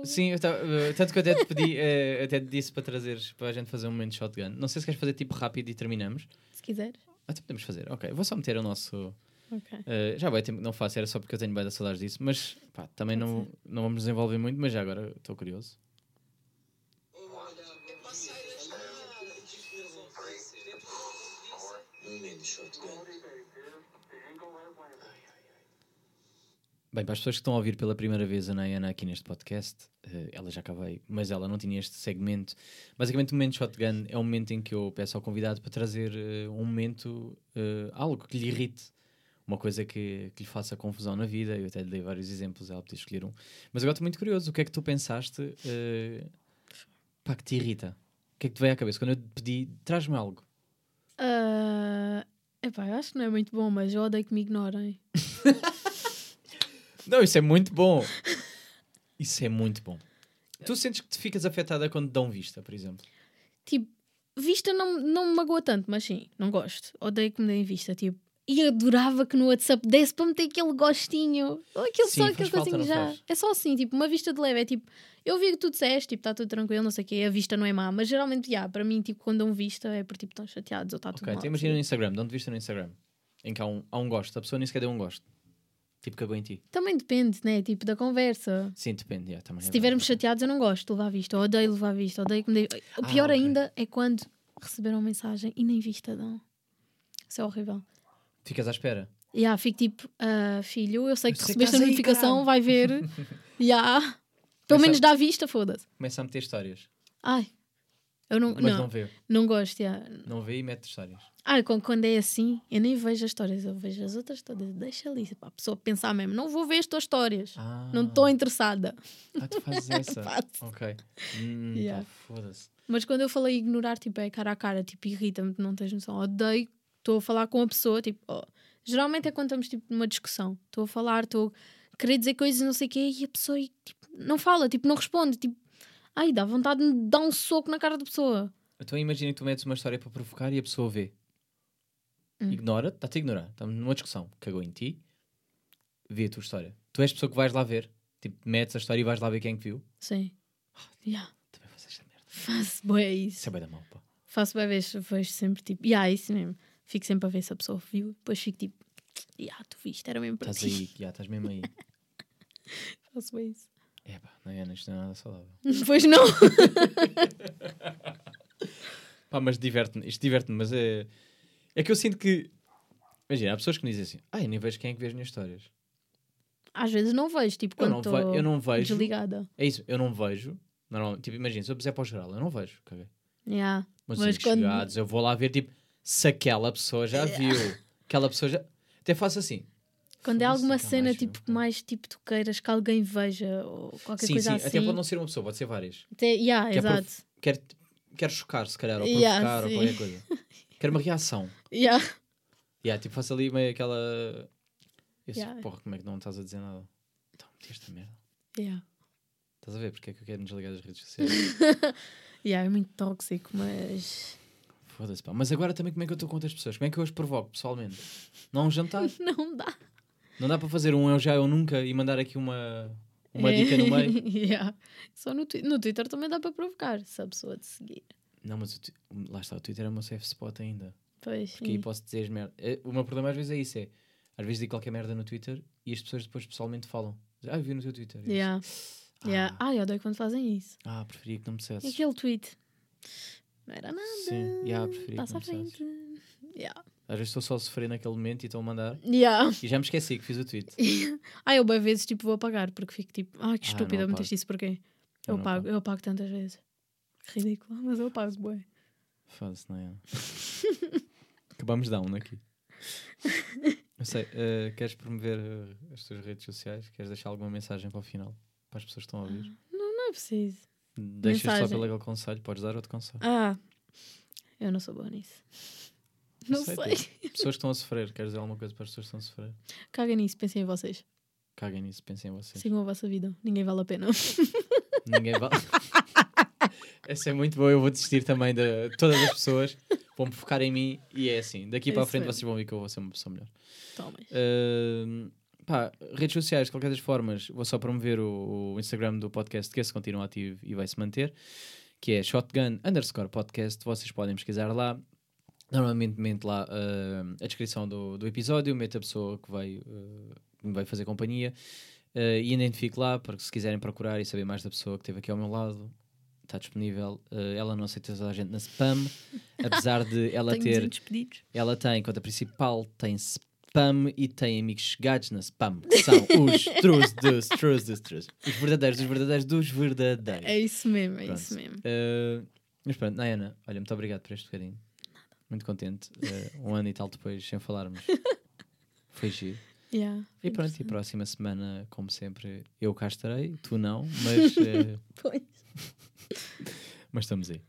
Speaker 1: Sim, eu tava- eh, tanto que eu até te pedi, [LAUGHS] eh, até te disse para trazeres para a gente fazer um momento de shotgun. Não sei se queres fazer tipo rápido e terminamos.
Speaker 2: Se quiseres.
Speaker 1: Até podemos fazer. Ok, vou só meter o nosso.
Speaker 2: Ok.
Speaker 1: eh, já vai tempo, não faço, era só porque eu tenho bem da saudades disso, mas pá, também
Speaker 2: Pode
Speaker 1: não, não vamos desenvolver muito, mas já agora estou curioso. Bem, para as pessoas que estão a ouvir pela primeira vez a Nayana aqui neste podcast, eh, ela já veio, mas ela não tinha este segmento. Basicamente, o momento shotgun é um momento em que eu peço ao convidado para trazer eh, um momento, eh, algo que lhe irrite, uma coisa que, que lhe faça confusão na vida. Eu até lhe dei vários exemplos, ela podia escolher um. Mas agora estou muito curioso, o que é que tu pensaste pá, que te irrita? O que é que te veio à cabeça? Quando eu te pedi, traz-me algo.
Speaker 2: Ah, epá, eu acho que não é muito bom, mas eu odeio que me ignorem. [LAUGHS]
Speaker 1: Não, isso é muito bom. Isso é muito bom. Tu sentes que te ficas afetada quando dão vista, por exemplo?
Speaker 2: Tipo, vista não, não me magoa tanto, mas sim, não gosto. Odeio que me deem vista. Tipo, E adorava que no WhatsApp desse para meter aquele gostinho. Ou aquele
Speaker 1: Sim,
Speaker 2: só aquele coisinho já.
Speaker 1: faz?
Speaker 2: É só assim, tipo, uma vista de leve. É tipo, eu vi que tu disseste, tipo, está tudo tranquilo, não sei o quê, a vista não é má. Mas geralmente, já, para mim, tipo, quando dão vista é por tipo, estão chateados ou está tudo
Speaker 1: Ok,
Speaker 2: mal.
Speaker 1: então imagina no Instagram, de onde viste no Instagram, em que há um, há um gosto, a pessoa nem sequer deu um gosto. Tipo, cagou em ti.
Speaker 2: Também depende, né? Tipo, da conversa.
Speaker 1: Sim, depende, yeah, também.
Speaker 2: Se
Speaker 1: é
Speaker 2: estivermos
Speaker 1: verdade.
Speaker 2: chateados, eu não gosto de levar vista. Eu odeio levar vista. Odeio que me dê... O
Speaker 1: Ah,
Speaker 2: pior
Speaker 1: ok.
Speaker 2: ainda é quando receberam mensagem e nem vista dão. Isso é horrível.
Speaker 1: Ficas à espera.
Speaker 2: E yeah, fico tipo, ah, filho, eu sei que
Speaker 1: Eu sei que
Speaker 2: recebeste a
Speaker 1: aí,
Speaker 2: notificação, vai ver. [LAUGHS] yeah. Pelo menos dá vista, foda-se.
Speaker 1: Começa a meter histórias.
Speaker 2: Ai, eu não,
Speaker 1: Mas
Speaker 2: não,
Speaker 1: não,
Speaker 2: não,
Speaker 1: vê.
Speaker 2: gosto. Yeah.
Speaker 1: Não vê e mete histórias.
Speaker 2: Ah, quando, é assim, eu nem vejo as histórias, eu vejo as outras todas. Deixa ali, para a pessoa pensar mesmo, não vou ver as tuas histórias.
Speaker 1: Ah,
Speaker 2: Não estou interessada.
Speaker 1: Ah, tu fazes [LAUGHS] essa.
Speaker 2: Faço.
Speaker 1: Ok. Hum,
Speaker 2: Yeah.
Speaker 1: foda-se.
Speaker 2: Mas quando eu falei ignorar, tipo, é cara a cara, tipo, irrita-me, não tens noção. Odeio, estou a falar com a pessoa, tipo, oh, geralmente é quando estamos, tipo, numa discussão. Estou a falar, estou a querer dizer coisas, não sei o quê, e a pessoa, tipo, não fala, tipo, não responde, tipo, ai, dá vontade de dar um soco na cara da pessoa.
Speaker 1: Então imagina que tu metes uma história para provocar e a pessoa vê.
Speaker 2: Hum.
Speaker 1: Ignora, está-te a ignorar. Estamos numa discussão. Cagou em ti, vê a tua história. Tu és a pessoa que vais lá ver. Tipo, metes a história e vais lá ver quem é que viu.
Speaker 2: Sim. Yeah.
Speaker 1: Também fazes esta merda.
Speaker 2: Faço bué isso.
Speaker 1: Isso é da mão, pá.
Speaker 2: Faço bué vezes, vejo sempre, tipo, yeah, isso mesmo. Fico sempre a ver se a pessoa viu, depois fico tipo, yeah, tu viste, era mesmo para
Speaker 1: Estás aí, já, estás mesmo aí. [LAUGHS]
Speaker 2: Faço bué isso.
Speaker 1: É pá, não é, isto não é nada saudável. [LAUGHS]
Speaker 2: Pois não. [LAUGHS]
Speaker 1: Pá, mas diverte-me, isto diverte-me, mas é. É que eu sinto que. Imagina, há pessoas que me dizem assim: Ah, eu nem vejo quem é que vê as minhas histórias.
Speaker 2: Às vezes não vejo, tipo,
Speaker 1: Eu
Speaker 2: quando
Speaker 1: não, ve- eu não vejo.
Speaker 2: desligada.
Speaker 1: É isso, eu não vejo. Normalmente, tipo, imagina, se eu puser para o geral, eu não vejo. caguei.
Speaker 2: Yeah.
Speaker 1: Mas,
Speaker 2: Mas quando-
Speaker 1: chegados, eu vou lá ver, tipo, se aquela pessoa já viu. Aquela pessoa já. Até faço assim.
Speaker 2: Quando é alguma cena
Speaker 1: mais
Speaker 2: tipo que mais tipo tu queiras que alguém veja ou qualquer
Speaker 1: sim,
Speaker 2: coisa
Speaker 1: sim,
Speaker 2: assim.
Speaker 1: até pode não ser uma pessoa, pode ser várias.
Speaker 2: Até- yeah,
Speaker 1: Que é
Speaker 2: exato.
Speaker 1: Quer, quer chocar, se calhar, ou
Speaker 2: Yeah,
Speaker 1: provocar, ou
Speaker 2: sim.
Speaker 1: qualquer coisa. [LAUGHS] Quer uma reação.
Speaker 2: Yeah.
Speaker 1: Yeah, tipo, faço ali meio aquela. Eu sei,
Speaker 2: Yeah.
Speaker 1: porra, como é que não estás a dizer nada? Então, esta merda.
Speaker 2: Yeah.
Speaker 1: Estás a ver porque é que eu quero desligar das redes sociais? [LAUGHS]
Speaker 2: Yeah, é muito tóxico, mas
Speaker 1: Foda-se, pá. Mas agora também como é que eu estou com outras pessoas? Como é que eu as provoco pessoalmente? Não um jantar? [LAUGHS]
Speaker 2: não dá.
Speaker 1: Não dá para fazer um eu já eu nunca e mandar aqui uma, uma dica no meio? [LAUGHS]
Speaker 2: yeah. Só no, Twi- no Twitter também dá para provocar, se a pessoa te seguir.
Speaker 1: Não, mas lá está, o Twitter é o meu safe spot ainda.
Speaker 2: Pois.
Speaker 1: Porque aí
Speaker 2: sim.
Speaker 1: posso dizer as merdas. É, O meu problema às vezes é isso: é às vezes digo qualquer merda no Twitter e as pessoas depois pessoalmente falam. Ah, eu vi no teu Twitter.
Speaker 2: Yeah.
Speaker 1: assim,
Speaker 2: Yeah.
Speaker 1: Ah,
Speaker 2: eu odeio quando fazem isso.
Speaker 1: ah, preferia que não me dissesses.
Speaker 2: aquele tweet? Não era nada.
Speaker 1: Sim, yeah, preferia
Speaker 2: Passa à
Speaker 1: que não me
Speaker 2: frente. Yeah.
Speaker 1: Às vezes estou só a sofrer naquele momento e estou a mandar
Speaker 2: Yeah.
Speaker 1: e já me esqueci que fiz o tweet. [LAUGHS]
Speaker 2: Ah, eu bem vezes tipo vou apagar porque fico tipo, ai que
Speaker 1: Ah,
Speaker 2: estúpida,
Speaker 1: não
Speaker 2: meteste isso porquê?
Speaker 1: Eu
Speaker 2: Eu pago,
Speaker 1: apago.
Speaker 2: eu apago tantas vezes. Ridículo, [LAUGHS] mas eu apago, bué.
Speaker 1: Foda-se, não é? [LAUGHS] Acabamos down aqui. Não sei, eh, queres promover eh, as tuas redes sociais? Queres deixar alguma mensagem para o final? Para as pessoas que estão a ouvir?
Speaker 2: Não é preciso.
Speaker 1: Deixas só
Speaker 2: mensagem.
Speaker 1: pelo aquele conselho, podes dar outro conselho.
Speaker 2: Ah, eu não sou boa nisso. Não sei.
Speaker 1: tipo, pessoas que estão a sofrer, queres dizer alguma coisa para as pessoas que estão a sofrer?
Speaker 2: Caguem nisso, pensem em vocês.
Speaker 1: Caguem nisso, pensem em vocês.
Speaker 2: Sigam a vossa vida. Ninguém vale a pena.
Speaker 1: Ninguém vai. [LAUGHS] Essa é muito boa, eu vou desistir também de todas as pessoas. Vou-me focar em mim e é assim. Daqui
Speaker 2: É
Speaker 1: para a frente
Speaker 2: mesmo.
Speaker 1: vocês vão ver que eu vou ser uma pessoa melhor. Uh, pá, redes sociais, de qualquer das formas, vou só promover o, o Instagram do podcast, que esse continua ativo e vai se manter, que é shotgun underscore podcast. Vocês podem pesquisar lá. Normalmente mente lá uh, a descrição do, do episódio, mete a pessoa que vai, uh, me vai fazer companhia uh, e identifique lá, para que se quiserem procurar e saber mais da pessoa que esteve aqui ao meu lado, está disponível. Uh, ela não aceita toda a gente na spam, apesar de [LAUGHS] ela ter
Speaker 2: 200 pedidos.
Speaker 1: ela tem conta principal, tem spam e tem amigos chegados na spam, que são os [LAUGHS] trus dos trus dos trus. Os verdadeiros dos verdadeiros dos verdadeiros.
Speaker 2: É isso mesmo, é
Speaker 1: Pronto.
Speaker 2: isso mesmo.
Speaker 1: Uh, mas pronto, Nayana, olha, muito obrigado por este bocadinho. Muito contente. Uh, um ano e tal depois, sem falarmos. [LAUGHS] Foi giro.
Speaker 2: Yeah,
Speaker 1: E pronto, e próxima semana, como sempre, eu cá estarei, tu não, mas, uh, [LAUGHS]
Speaker 2: Pois. [LAUGHS]
Speaker 1: mas estamos aí.